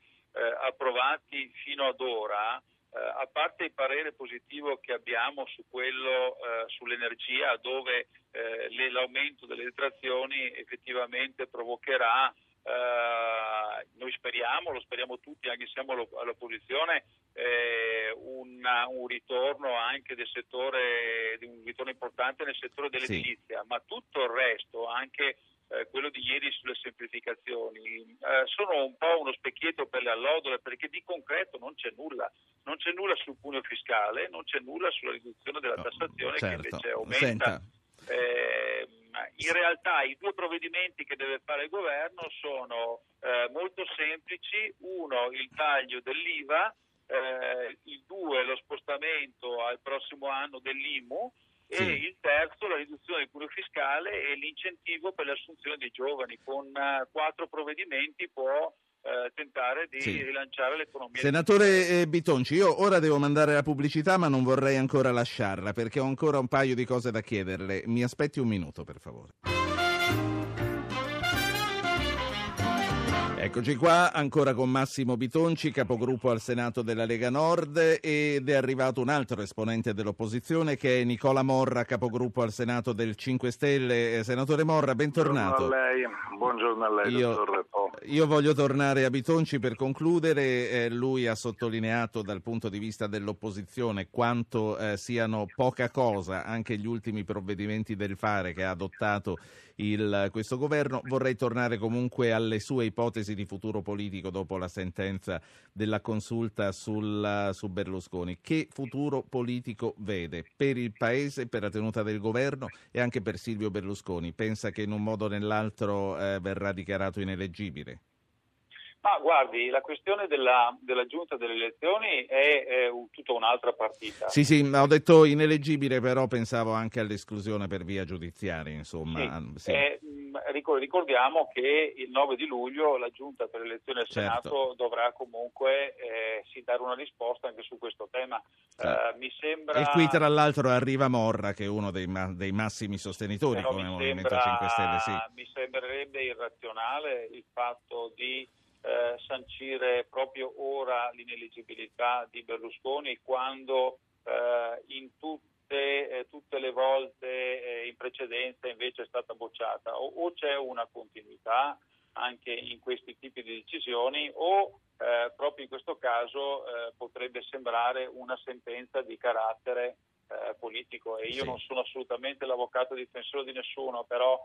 approvati fino ad ora a parte il parere positivo che abbiamo su quello eh, sull'energia, dove eh, l'aumento delle detrazioni effettivamente provocherà, eh, noi speriamo, lo speriamo tutti, anche se siamo all'opposizione, eh, una, un ritorno anche del settore, un ritorno importante nel settore dell'edilizia, sì. ma tutto il resto, anche eh, quello di ieri sulle semplificazioni. Eh, sono un po' uno specchietto per le allodole perché di concreto non c'è nulla. Non c'è nulla sul cuneo fiscale, non c'è nulla sulla riduzione della tassazione oh, certo. che invece aumenta. Eh, in realtà i due provvedimenti che deve fare il governo sono eh, molto semplici. Uno, il taglio dell'IVA, eh, il due, lo spostamento al prossimo anno dell'IMU e il terzo la riduzione del cuneo fiscale e l'incentivo per l'assunzione dei giovani. Con uh, quattro provvedimenti può uh, tentare di sì. rilanciare l'economia. Senatore eh, Bitonci, io ora devo mandare la pubblicità ma non vorrei ancora lasciarla perché ho ancora un paio di cose da chiederle. Mi aspetti un minuto per favore. Eccoci qua, ancora con Massimo Bitonci, capogruppo al Senato della Lega Nord ed è arrivato un altro esponente dell'opposizione che è Nicola Morra, capogruppo al Senato del 5 Stelle. Eh, senatore Morra, bentornato. Buongiorno a lei, buongiorno a lei io, dottor Repo. Io voglio tornare a Bitonci per concludere. Eh, lui ha sottolineato dal punto di vista dell'opposizione quanto eh, siano poca cosa anche gli ultimi provvedimenti del fare che ha adottato il, questo governo. Vorrei tornare comunque alle sue ipotesi di futuro politico dopo la sentenza della consulta sul, su Berlusconi. Che futuro politico vede per il Paese, per la tenuta del governo e anche per Silvio Berlusconi? Pensa che in un modo o nell'altro eh, verrà dichiarato ineleggibile? Ma guardi, la questione della, della giunta delle elezioni è, è un, tutta un'altra partita. Sì, sì, ho detto ineleggibile, però pensavo anche all'escludere per via giudiziaria, insomma. Sì. Sì. Eh, ricordiamo che il 9 di luglio la giunta per le elezioni al certo. Senato dovrà comunque eh, sì, dare una risposta anche su questo tema. Certo. Uh, mi sembra... E qui tra l'altro arriva Morra, che è uno dei, ma- dei massimi sostenitori però come Movimento sembra, 5 Stelle. Sì. Mi sembrerebbe irrazionale il fatto di eh, sancire proprio ora l'ineleggibilità di Berlusconi quando eh, in tutte, eh, tutte, le volte eh, in precedenza invece è stata bocciata. O, o, c'è una continuità anche in questi tipi di decisioni o eh, proprio in questo caso eh, potrebbe sembrare una sentenza di carattere politico e io sì. non sono assolutamente l'avvocato difensore di nessuno, però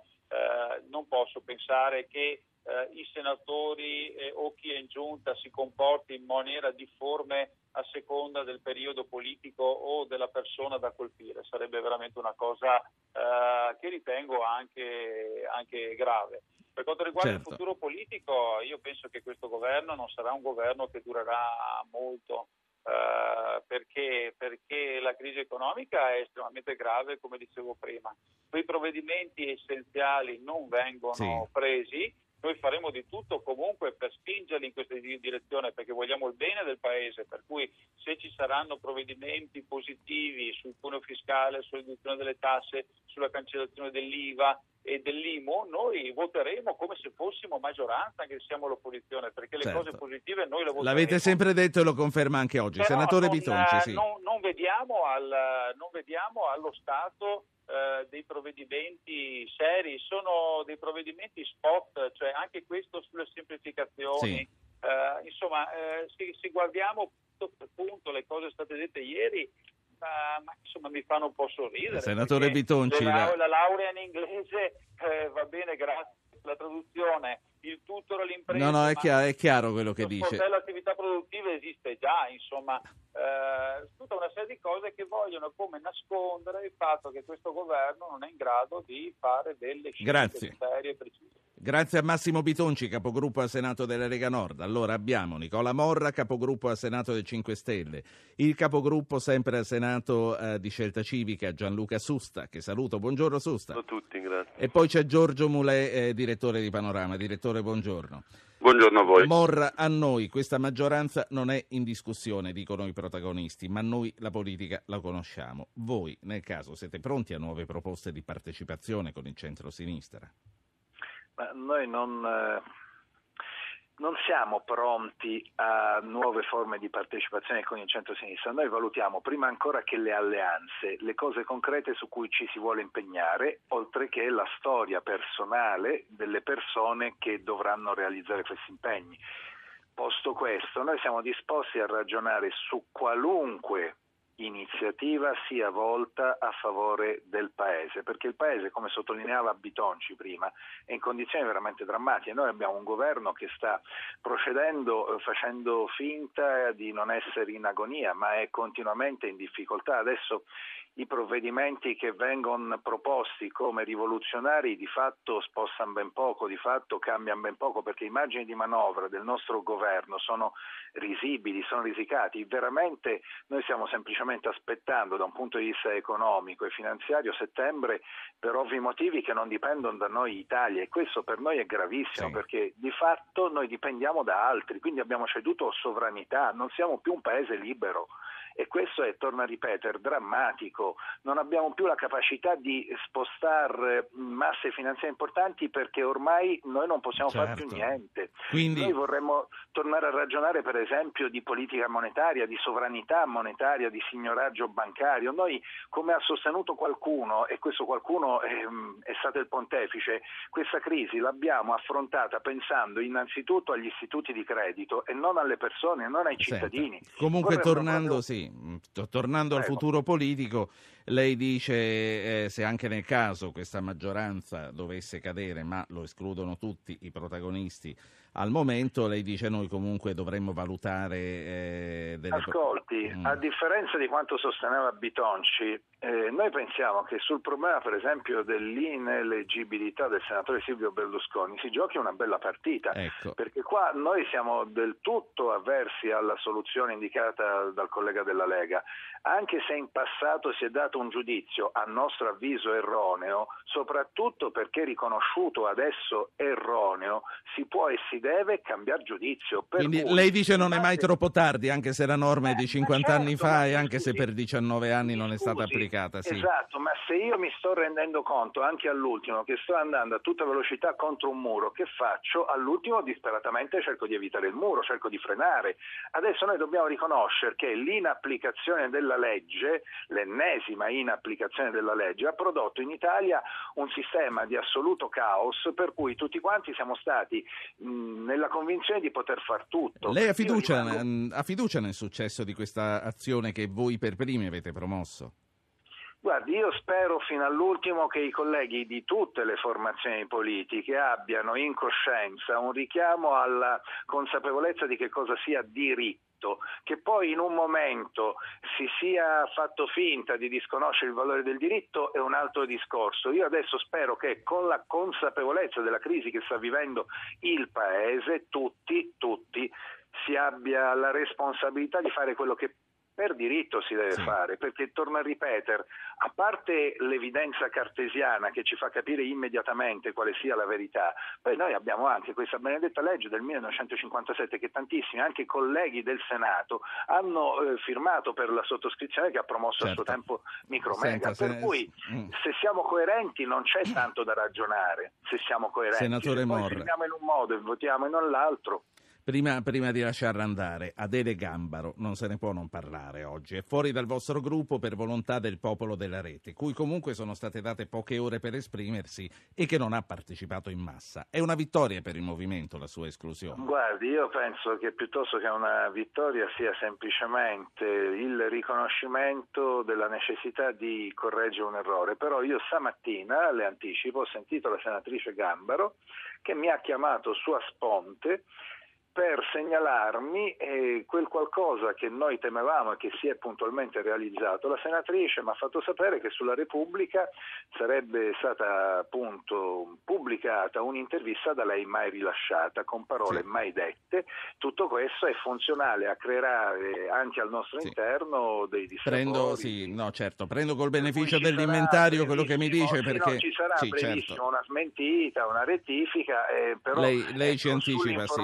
non posso pensare che eh, i senatori eh, o chi è in giunta si comporti in maniera difforme a seconda del periodo politico o della persona da colpire. Sarebbe veramente una cosa eh, che ritengo anche, anche, grave. Per quanto riguarda certo. il futuro politico, io penso che questo governo non sarà un governo che durerà molto. Uh, perché, perché, la crisi economica è estremamente grave, come dicevo prima. Quei provvedimenti essenziali non vengono sì. presi noi faremo di tutto comunque per spingerli in questa direzione perché vogliamo il bene del Paese, per cui se ci saranno provvedimenti positivi sul cuneo fiscale, sulla riduzione delle tasse, sulla cancellazione dell'IVA e dell'IMU, noi voteremo come se fossimo maggioranza, anche se siamo l'opposizione, perché le certo. cose positive noi le voteremo. L'avete sempre detto e lo conferma anche oggi. Però Senatore non, Bitonci, sì. non, non, vediamo al, non vediamo allo Stato eh, dei provvedimenti seri, sono dei provvedimenti spot, cioè anche questo sulle semplificazioni. Sì. Eh, insomma, eh, se, se, guardiamo punto punto le cose state dette ieri, ma, ma, insomma mi fanno un po' sorridere. Senatore Bitonci. La, la laurea in inglese eh, va bene, grazie la traduzione, il tutor all'impresa. No, no, è chiaro, è chiaro quello che dice. L'attività produttiva esiste già, insomma, eh, tutta una serie di cose che vogliono come nascondere il fatto che questo governo non è in grado di fare delle scelte serie e precise. Grazie a Massimo Bitonci, capogruppo al Senato della Lega Nord. Allora abbiamo Nicola Morra, capogruppo al Senato del 5 Stelle, il capogruppo sempre al Senato eh, di Scelta Civica, Gianluca Susta, che saluto. Buongiorno Susta. Ciao a tutti, grazie. E poi c'è Giorgio Mulè, eh, direttore di Panorama. Direttore, buongiorno. Buongiorno a voi. Morra, a noi questa maggioranza non è in discussione, dicono i protagonisti, ma noi la politica la conosciamo. Voi, nel caso, siete pronti a nuove proposte di partecipazione con il centro-sinistra? Ma noi non, eh, non, siamo pronti a nuove forme di partecipazione con il centro-sinistra, noi valutiamo prima ancora che le alleanze, le cose concrete su cui ci si vuole impegnare, oltre che la storia personale delle persone che dovranno realizzare questi impegni. Posto questo, noi siamo disposti a ragionare su qualunque iniziativa sia volta a favore del Paese, perché il Paese, come sottolineava Bitonci prima, è in condizioni veramente drammatiche. Noi abbiamo un governo che sta procedendo eh, facendo finta di non essere in agonia, ma è continuamente in difficoltà. Adesso i provvedimenti che vengono proposti come rivoluzionari di fatto spostano ben poco, di fatto cambiano ben poco perché i margini di manovra del nostro governo sono risibili, sono risicati. Veramente noi stiamo semplicemente aspettando da un punto di vista economico e finanziario settembre per ovvi motivi che non dipendono da noi Italia e questo per noi è gravissimo sì. perché di fatto noi dipendiamo da altri, quindi abbiamo ceduto sovranità, non siamo più un paese libero questo è, torno a ripetere, drammatico. Non abbiamo più la capacità di spostare masse finanziarie importanti perché ormai noi non possiamo certo. fare più certo. niente. Quindi... Noi vorremmo tornare a ragionare per esempio di politica monetaria, di sovranità monetaria, di signoraggio bancario. Noi, come ha sostenuto qualcuno, e questo qualcuno è, è stato il pontefice, questa crisi l'abbiamo affrontata pensando innanzitutto agli istituti di credito e non alle persone, non ai cittadini. Senta, comunque tornando, proprio... sì, tornando al futuro politico, lei dice eh, se anche nel caso questa maggioranza dovesse cadere, ma lo escludono tutti i protagonisti al momento, lei dice noi comunque dovremmo valutare eh, delle... Ascolti, mm. a differenza di quanto sosteneva Bitonci, eh, noi pensiamo che sul problema per esempio dell'ineleggibilità del senatore Silvio Berlusconi si giochi una bella partita, ecco. perché qua noi siamo del tutto avversi alla soluzione indicata dal collega della Lega, anche se in passato si è dato un giudizio a nostro avviso erroneo, soprattutto perché riconosciuto adesso erroneo, si può e si deve cambiare giudizio. Quindi lei dice non è mai troppo tardi, anche se la norma è di 50 certo, anni fa e anche se per 19 anni non è stata applicata. Sì. Esatto, ma se io mi sto rendendo conto anche all'ultimo che sto andando a tutta velocità contro un muro, che faccio? All'ultimo disperatamente cerco di evitare il muro, cerco di frenare. Adesso noi dobbiamo riconoscere che l'inapplicazione della legge, l'ennesima inapplicazione della legge, ha prodotto in Italia un sistema di assoluto caos per cui tutti quanti siamo stati mh, nella convinzione di poter far tutto. Lei ha fiducia, rimango... ha fiducia nel successo di questa azione che voi per primi avete promosso? Guardi, io spero fino all'ultimo che i colleghi di tutte le formazioni politiche abbiano in coscienza un richiamo alla consapevolezza di che cosa sia diritto che poi in un momento si sia fatto finta di disconoscere il valore del diritto è un altro discorso. Io adesso spero che con la consapevolezza della crisi che sta vivendo il Paese, tutti, tutti, si abbia la responsabilità di fare quello che per diritto si deve sì. fare, perché torno a ripetere, a parte l'evidenza cartesiana che ci fa capire immediatamente quale sia la verità, poi noi abbiamo anche questa benedetta legge del 1957 che tantissimi, anche colleghi del Senato, hanno eh, firmato per la sottoscrizione che ha promosso certo. a suo certo. tempo Micromega, Senta, per se... cui mm. se siamo coerenti non c'è <clears throat> tanto da ragionare, se siamo coerenti, Senatore se poi firmiamo in un modo e votiamo in un l'altro. Prima, prima, di lasciarla andare, Adele Gambaro non se ne può non parlare oggi. È fuori dal vostro gruppo per volontà del popolo della rete, cui comunque sono state date poche ore per esprimersi e che non ha partecipato in massa. È una vittoria per il movimento la sua esclusione? Guardi, io penso che piuttosto che una vittoria sia semplicemente il riconoscimento della necessità di correggere un errore. Però io stamattina, le anticipo, ho sentito la senatrice Gambaro che mi ha chiamato sua sponte per segnalarmi eh, quel qualcosa che noi temevamo e che si è puntualmente realizzato. La senatrice mi ha fatto sapere che sulla Repubblica sarebbe stata appunto pubblicata un'intervista da lei mai rilasciata, con parole sì. mai dette. Tutto questo è funzionale a creare anche al nostro sì. interno dei dissapori. Prendo, sì, no, certo, prendo col beneficio dell'inventario quello che mi dice perché... No, ci sarà sì, certo. una smentita, una rettifica, eh, però lei, lei ci anticipa, sì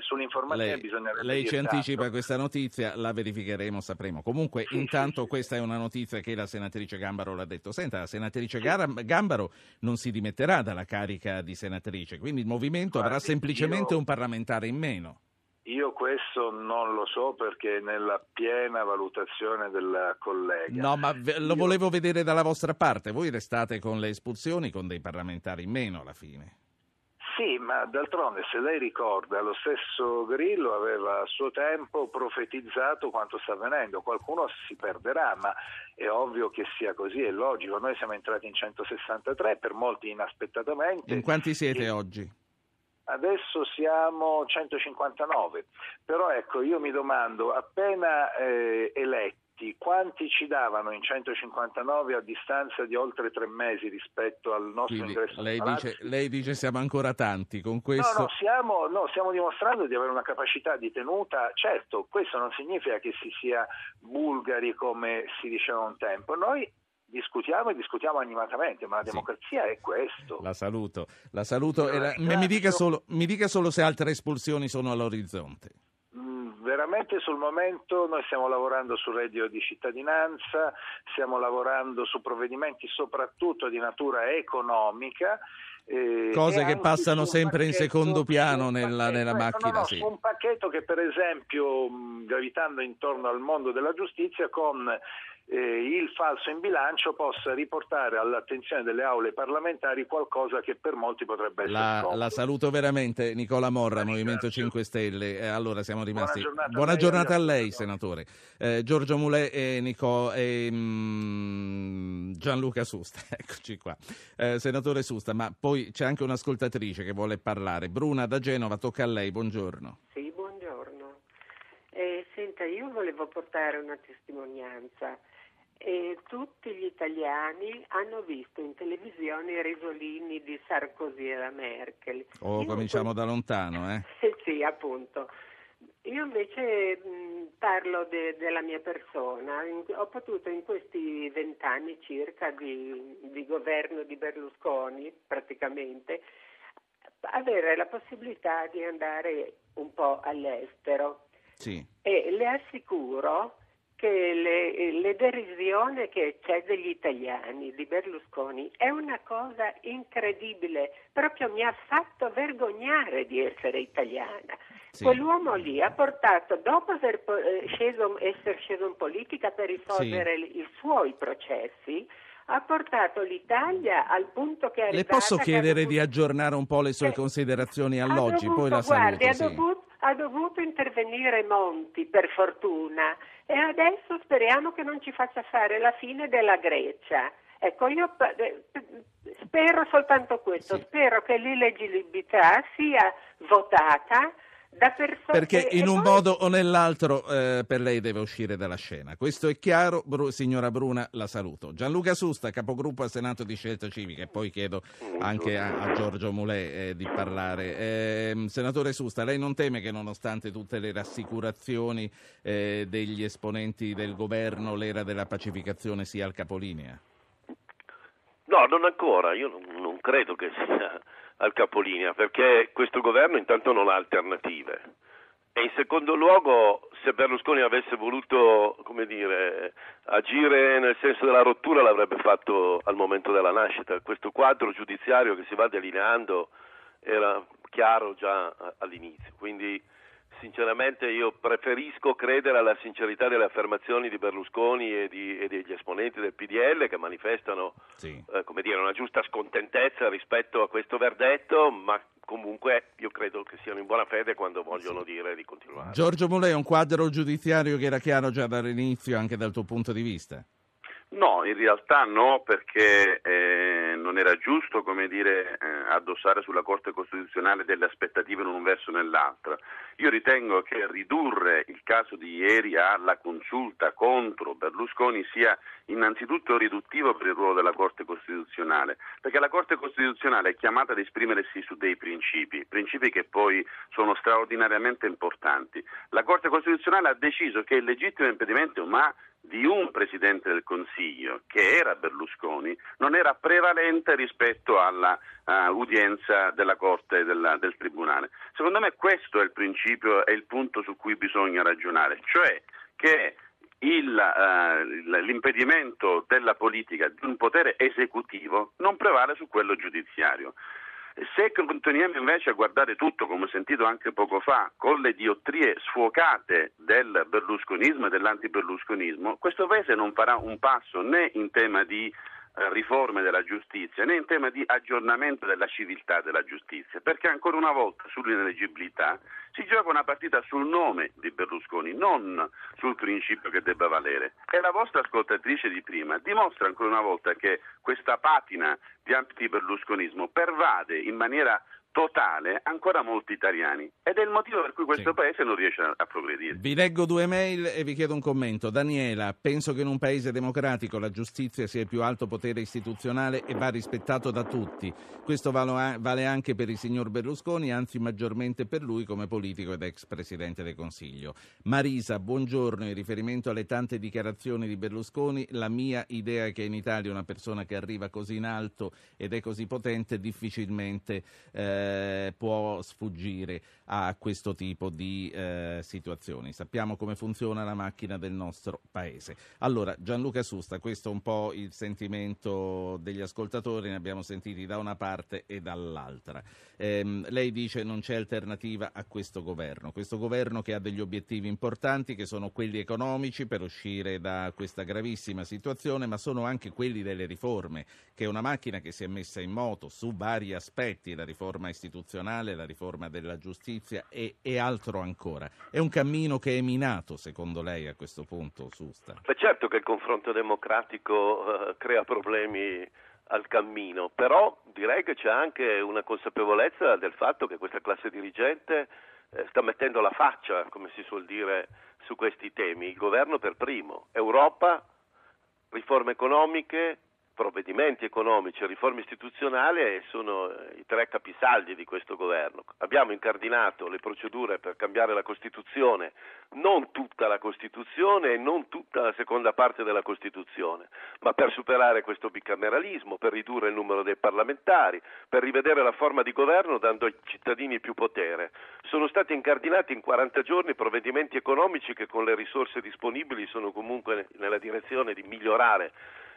sull'informazione, sull'informazione lei, bisognerebbe Lei ci anticipa questa notizia, la verificheremo, sapremo. Comunque, sì, intanto sì, questa è una notizia che la senatrice Gambaro l'ha detto. Senta, la senatrice Gambaro non si dimetterà dalla carica di senatrice, quindi il movimento Guardi, avrà semplicemente io... un parlamentare in meno. Io questo non lo so perché è nella piena valutazione della collega. No, ma lo volevo vedere dalla vostra parte. Voi restate con le espulsioni con dei parlamentari in meno alla fine. Sì, ma d'altronde se lei ricorda, lo stesso Grillo aveva a suo tempo profetizzato quanto sta avvenendo. Qualcuno si perderà, ma è ovvio che sia così, è logico. Noi siamo entrati in 163, per molti inaspettatamente. In quanti siete e... oggi? Adesso siamo 159, però ecco io mi domando, appena eh, eletti, quanti ci davano in 159 a distanza di oltre tre mesi rispetto al nostro Quindi, ingresso lei dice, lei dice siamo ancora tanti, con questo... No, no stiamo, no, stiamo dimostrando di avere una capacità di tenuta, certo, questo non significa che si sia bulgari come si diceva un tempo, noi discutiamo e discutiamo animatamente, ma la democrazia sì. è questo. La saluto, la saluto. La... Mi, dica solo, mi, dica solo, se altre espulsioni sono all'orizzonte. Veramente sul momento noi stiamo lavorando sul reddito di cittadinanza, stiamo lavorando su provvedimenti soprattutto di natura economica. Eh, Cose che passano sempre in secondo piano nella, pacchetto, nella macchina. No, no, sì. Un pacchetto che per esempio, gravitando intorno al mondo della giustizia, con eh, il falso in bilancio possa riportare all'attenzione delle aule parlamentari qualcosa che per molti potrebbe essere la, la saluto veramente Nicola Morra, Movimento 5 Stelle. Eh, allora siamo rimasti. Buona giornata, Buona a, giornata lei, a lei, senatore. Eh, Giorgio Mulè e, Nico, e mm, Gianluca Susta, <laughs> eccoci qua. Eh, senatore Susta, ma poi c'è anche un'ascoltatrice che vuole parlare. Bruna da Genova, tocca a lei, buongiorno. Sì, buongiorno. Eh, senta, io volevo portare una testimonianza e tutti gli italiani hanno visto in televisione i risolini di Sarkozy e la Merkel. Oh, Io cominciamo da lontano, eh? <laughs> sì, appunto. Io invece mh, parlo de- della mia persona. In- ho potuto in questi vent'anni circa di, di governo di Berlusconi, praticamente, avere la possibilità di andare un po' all'estero. Sì. E le assicuro che le, le derisione che c'è degli italiani di Berlusconi è una cosa incredibile, proprio mi ha fatto vergognare di essere italiana. Sì. Quell'uomo lì ha portato, dopo aver eh, sceso, essere sceso in politica per risolvere sì. i suoi processi, ha portato l'Italia al punto che è Le posso chiedere dovuto... di aggiornare un po' le sue eh, considerazioni all'oggi, dovuto, poi la saluto. Guardi, sì. ha, dovuto, ha dovuto intervenire Monti, per fortuna, e adesso speriamo che non ci faccia fare la fine della Grecia. Ecco, io spero soltanto questo, sì. spero che l'illeggibilità sia votata perché in un poi... modo o nell'altro eh, per lei deve uscire dalla scena. Questo è chiaro, Bru- signora Bruna, la saluto. Gianluca Susta, capogruppo al Senato di Scelta Civica, e poi chiedo anche a, a Giorgio Mulè eh, di parlare. Eh, senatore Susta, lei non teme che nonostante tutte le rassicurazioni eh, degli esponenti del governo l'era della pacificazione sia al capolinea? No, non ancora, io non, non credo che sia al capolinea, perché questo governo intanto non ha alternative. E in secondo luogo, se Berlusconi avesse voluto dire, agire nel senso della rottura, l'avrebbe fatto al momento della nascita. Questo quadro giudiziario che si va delineando era chiaro già all'inizio. Quindi sinceramente io preferisco credere alla sincerità delle affermazioni di Berlusconi e, di, e degli esponenti del PDL che manifestano sì. eh, dire, una giusta scontentezza rispetto a questo verdetto, ma comunque io credo che siano in buona fede quando vogliono sì. dire di continuare. Giorgio Mulè, un quadro giudiziario che era chiaro già dall'inizio anche dal tuo punto di vista? No, in realtà no, perché eh, non era giusto dire, eh, addossare sulla Corte Costituzionale delle aspettative in un verso o nell'altro. Io ritengo che ridurre il caso di ieri alla consulta contro Berlusconi sia innanzitutto riduttivo per il ruolo della Corte Costituzionale, perché la Corte Costituzionale è chiamata ad esprimersi su dei principi, principi che poi sono straordinariamente importanti. La Corte Costituzionale ha deciso che il legittimo impedimento, ma di un Presidente del Consiglio, che era Berlusconi, non era prevalente rispetto all'udienza uh, della Corte e della, del Tribunale. Secondo me questo è il principio e il punto su cui bisogna ragionare, cioè che il, uh, l'impedimento della politica di un potere esecutivo non prevale su quello giudiziario. Se continuiamo invece a guardare tutto, come ho sentito anche poco fa, con le diottrie sfuocate del berlusconismo e dell'antiberlusconismo, questo Paese non farà un passo né in tema di eh, riforme della giustizia né in tema di aggiornamento della civiltà della giustizia, perché ancora una volta sull'ineleggibilità si gioca una partita sul nome di Berlusconi, non sul principio che debba valere. E la vostra ascoltatrice di prima dimostra ancora una volta che questa patina di anti-berlusconismo pervade in maniera totale ancora molti italiani ed è il motivo per cui questo sì. paese non riesce a, progredire. Vi leggo due mail e vi chiedo un commento. Daniela, penso che in un paese democratico la giustizia sia il più alto potere istituzionale e va rispettato da tutti. Questo vale anche per il signor Berlusconi, anzi maggiormente per lui come politico ed ex presidente del Consiglio. Marisa, buongiorno. In riferimento alle tante dichiarazioni di Berlusconi, la mia idea è che in Italia una persona che arriva così in alto ed è così potente difficilmente eh, eh, può sfuggire a questo tipo di eh, situazioni. Sappiamo come funziona la macchina del nostro paese. Allora, Gianluca Susta, questo è un po' il sentimento degli ascoltatori, ne abbiamo sentiti da una parte e dall'altra. Eh, lei dice non c'è alternativa a questo governo, questo governo che ha degli obiettivi importanti che sono quelli economici per uscire da questa gravissima situazione, ma sono anche quelli delle riforme, che è una macchina che si è messa in moto su vari aspetti, la riforma istituzionale, la riforma della giustizia e, e, altro ancora. È un cammino che è minato, secondo lei, a questo punto, Susta? Beh, certo che il confronto democratico eh, crea problemi al cammino, però direi che c'è anche una consapevolezza del fatto che questa classe dirigente eh, sta mettendo la faccia, come si suol dire, su questi temi. Il governo per primo, Europa, riforme economiche, provvedimenti economici e riforme istituzionali sono eh, i tre capisaldi di questo governo. Abbiamo incardinato le procedure per cambiare la Costituzione, non tutta la Costituzione e non tutta la seconda parte della Costituzione, ma per superare questo bicameralismo, per ridurre il numero dei parlamentari, per rivedere la forma di governo dando ai cittadini più potere. Sono stati incardinati in 40 giorni provvedimenti economici che con le risorse disponibili sono comunque nella direzione di migliorare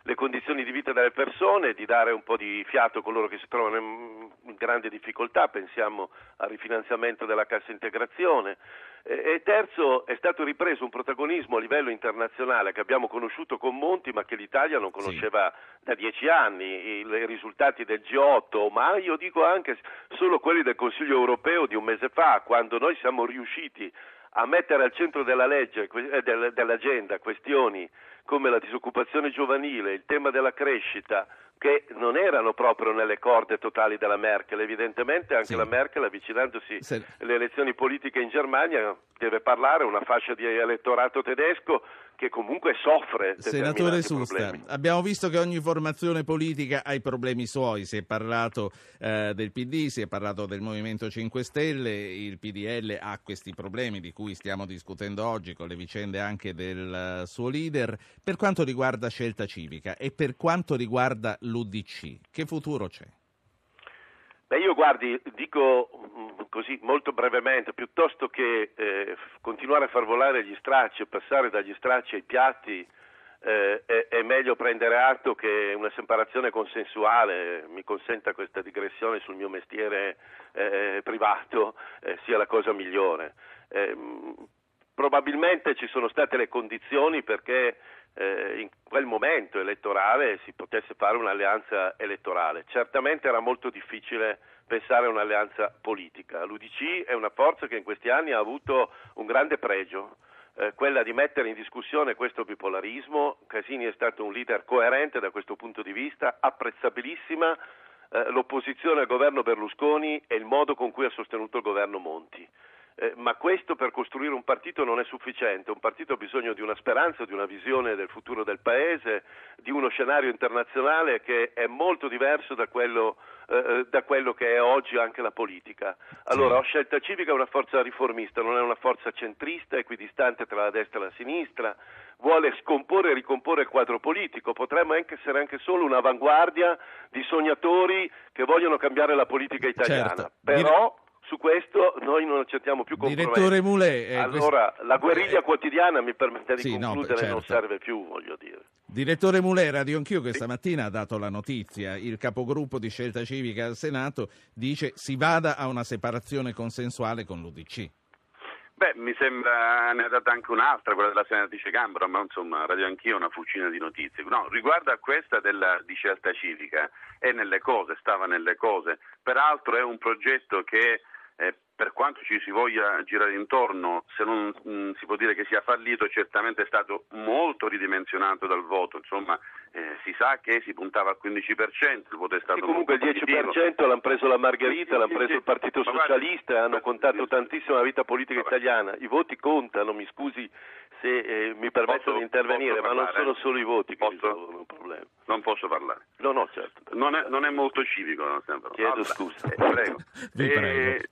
le condizioni di vita delle persone, di dare un po' di fiato a coloro che si trovano in grande difficoltà, pensiamo al rifinanziamento della cassa integrazione. E terzo, è stato ripreso un protagonismo a livello internazionale che abbiamo conosciuto con Monti ma che l'Italia non conosceva sì. da dieci anni, i risultati del G8, ma io dico anche solo quelli del Consiglio europeo di un mese fa, quando noi siamo riusciti a mettere al centro della legge, eh, dell'agenda questioni come la disoccupazione giovanile, il tema della crescita, che non erano proprio nelle corde totali della Merkel. Evidentemente anche sì. la Merkel, avvicinandosi sì. alle elezioni politiche in Germania, deve parlare a una fascia di elettorato tedesco che comunque soffre. Senatore Susta, problemi. abbiamo visto che ogni formazione politica ha i problemi suoi, si è parlato eh, del PD, si è parlato del Movimento 5 Stelle, il PDL ha questi problemi di cui stiamo discutendo oggi con le vicende anche del uh, suo leader. Per quanto riguarda scelta civica e per quanto riguarda l'UDC, che futuro c'è? Beh, io guardi, dico mm, così molto brevemente, piuttosto che eh, continuare a far volare gli stracci e passare dagli stracci ai piatti, eh, è, è, meglio prendere atto che una separazione consensuale, mi consenta questa digressione sul mio mestiere eh, privato, eh, sia la cosa migliore. Eh, probabilmente ci sono state le condizioni perché eh, in quel momento elettorale si potesse fare un'alleanza elettorale. Certamente era molto difficile pensare a un'alleanza politica. L'UDC è una forza che in questi anni ha avuto un grande pregio, eh, quella di mettere in discussione questo bipolarismo. Casini è stato un leader coerente da questo punto di vista, apprezzabilissima eh, l'opposizione al governo Berlusconi e il modo con cui ha sostenuto il governo Monti. Eh, ma questo per costruire un partito non è sufficiente, un partito ha bisogno di una speranza, di una visione del futuro del Paese, di uno scenario internazionale che è molto diverso da quello, eh, eh da quello che è oggi anche la politica. Allora, ho scelta civica è una forza riformista, non è una forza centrista, equidistante tra la destra e la sinistra, vuole scomporre e ricomporre il quadro politico, potremmo anche essere anche solo un'avanguardia di sognatori che vogliono cambiare la politica italiana, certo. però su questo noi non accettiamo più compromessi. Direttore Moulet, eh, allora questo... la guerriglia eh, quotidiana mi permette di sì, concludere no, certo. non serve più, voglio dire. Direttore Moulet, Radio Anch'io questa sì. mattina ha dato la notizia, il capogruppo di Scelta Civica al Senato dice si vada a una separazione consensuale con l'UDC. Beh, mi sembra ne ha data anche un'altra, quella della senatrice Gambro, ma insomma, radio anch'io una fucina di notizie. No, riguardo a questa della, di scelta civica, è nelle cose, stava nelle cose. Peraltro è un progetto che eh, per quanto ci si voglia girare intorno, se non mh, mm, si può dire che sia fallito, certamente è stato molto ridimensionato dal voto, insomma eh, si sa che si puntava al 15%, il voto è stato sì, comunque il 10% l'hanno preso la Margherita, sì, l'hanno preso sì, il Partito Socialista, guarda, hanno contato tantissimo la vita politica italiana, i voti contano, mi scusi se eh, mi permetto posso, di intervenire, ma non sono solo i voti che posso, risolvono il problema. Non posso parlare. No, no, certo. Non è, non è molto civico, no, Chiedo Vabbè, scusa. Eh, prego. <laughs> Vi prego. Eh,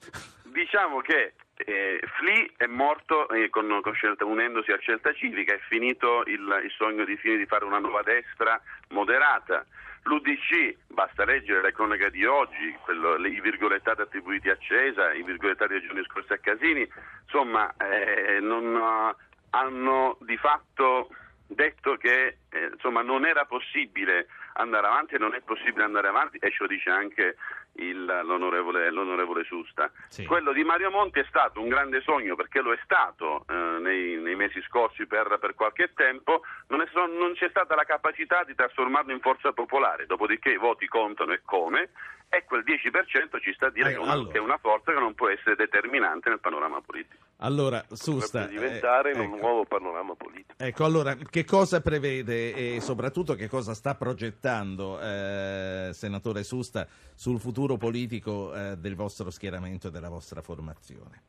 diciamo che eh, Fli è morto eh, con, con scelta, unendosi a Scelta Civica, è finito il, il sogno di Fini di fare una nuova destra moderata. L'UDC, basta leggere la cronaca di oggi, quello, i virgolettati attribuiti a Cesa, i virgolettati dei giorni scorsi a Casini, insomma eh, non, hanno di fatto detto che eh, insomma, non era possibile andare avanti e non è possibile andare avanti e ce lo dice anche il, l'onorevole, l'onorevole, Susta. Sì. Quello di Mario Monti è stato un grande sogno perché lo è stato eh, nei, nei, mesi scorsi per, per qualche tempo, non, è, non, c'è stata la capacità di trasformarlo in forza popolare, dopodiché i voti contano e come e quel 10% ci sta a dire eh, allora. che, è una forza che non può essere determinante nel panorama politico. Allora, Susta... Dovrebbe diventare eh, un ecco. nuovo panorama politico. Ecco, allora, che cosa prevede e soprattutto che cosa sta progettando, eh, senatore Susta, sul futuro politico eh, del vostro schieramento e della vostra formazione?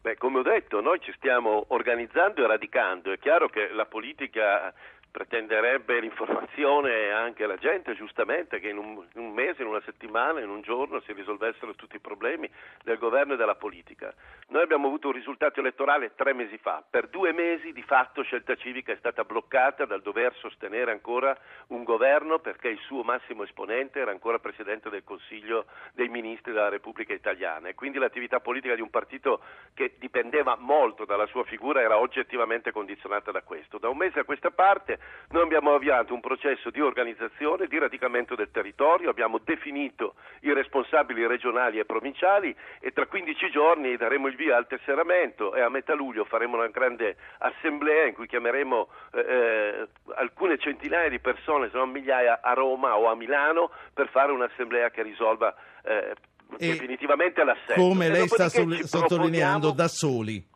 Beh, come ho detto, noi ci stiamo organizzando e radicando. È chiaro che la politica pretenderebbe l'informazione anche alla gente, giustamente, che in un, in un, mese, in una settimana, in un giorno si risolvessero tutti i problemi del governo e della politica. Noi abbiamo avuto un risultato elettorale tre mesi fa. Per due mesi di fatto Scelta Civica è stata bloccata dal dover sostenere ancora un governo perché il suo massimo esponente era ancora Presidente del Consiglio dei Ministri della Repubblica Italiana e quindi l'attività politica di un partito che dipendeva molto dalla sua figura era oggettivamente condizionata da questo. Da un mese a questa parte noi abbiamo avviato un processo di organizzazione, di radicamento del territorio, abbiamo definito i responsabili regionali e provinciali e tra 15 giorni daremo il via al tesseramento e a metà luglio faremo una grande assemblea in cui chiameremo eh, eh alcune centinaia di persone, se non migliaia, a Roma o a Milano per fare un'assemblea che risolva eh, definitivamente l'assetto. Come lei sta sottolineando da soli.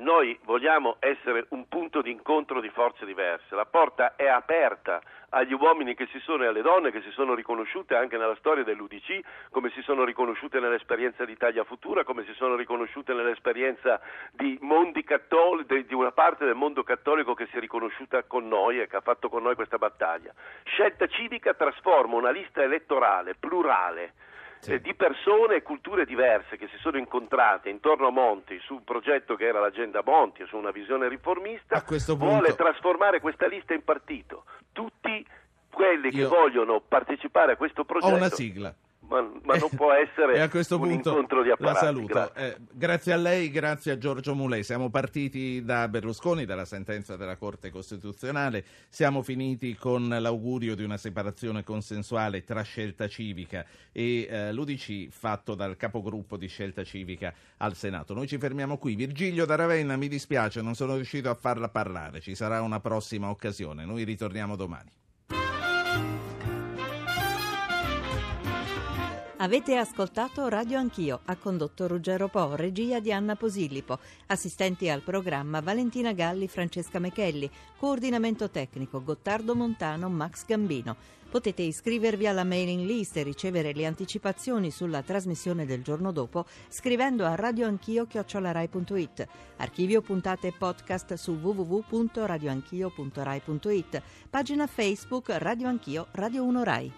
Noi vogliamo essere un punto di incontro di forze diverse, la porta è aperta agli uomini che si sono e alle donne che si sono riconosciute anche nella storia dell'UDC, come si sono riconosciute nell'esperienza di Italia Futura, come si sono riconosciute nell'esperienza di, cattoli, di una parte del mondo cattolico che si è riconosciuta con noi e che ha fatto con noi questa battaglia. Scelta civica trasforma una lista elettorale plurale sì. eh, di persone e culture diverse che si sono incontrate intorno a Monti su un progetto che era l'agenda Monti, su una visione riformista, vuole trasformare questa lista in partito. Tutti quelli che vogliono partecipare a questo progetto... Ho una sigla ma, ma non può essere <laughs> e a questo un punto incontro di apparati. La saluto. Grazie. Eh, grazie. a lei, grazie a Giorgio Mulei. Siamo partiti da Berlusconi, dalla sentenza della Corte Costituzionale, siamo finiti con l'augurio di una separazione consensuale tra scelta civica e eh, l'UDC fatto dal capogruppo di scelta civica al Senato. Noi ci fermiamo qui. Virgilio da Ravenna, mi dispiace, non sono riuscito a farla parlare, ci sarà una prossima occasione. Noi ritorniamo domani. Avete ascoltato Radio Anch'io, ha condotto Ruggero Po, regia di Anna Posillipo, assistenti al programma Valentina Galli, Francesca Mechelli, coordinamento tecnico Gottardo Montano, Max Gambino. Potete iscrivervi alla mailing list e ricevere le anticipazioni sulla trasmissione del giorno dopo scrivendo a radioanchio.it. Archivio puntate e podcast su www.radioanchio.rai.it. Pagina Facebook Radio Anch'io Radio 1 Rai.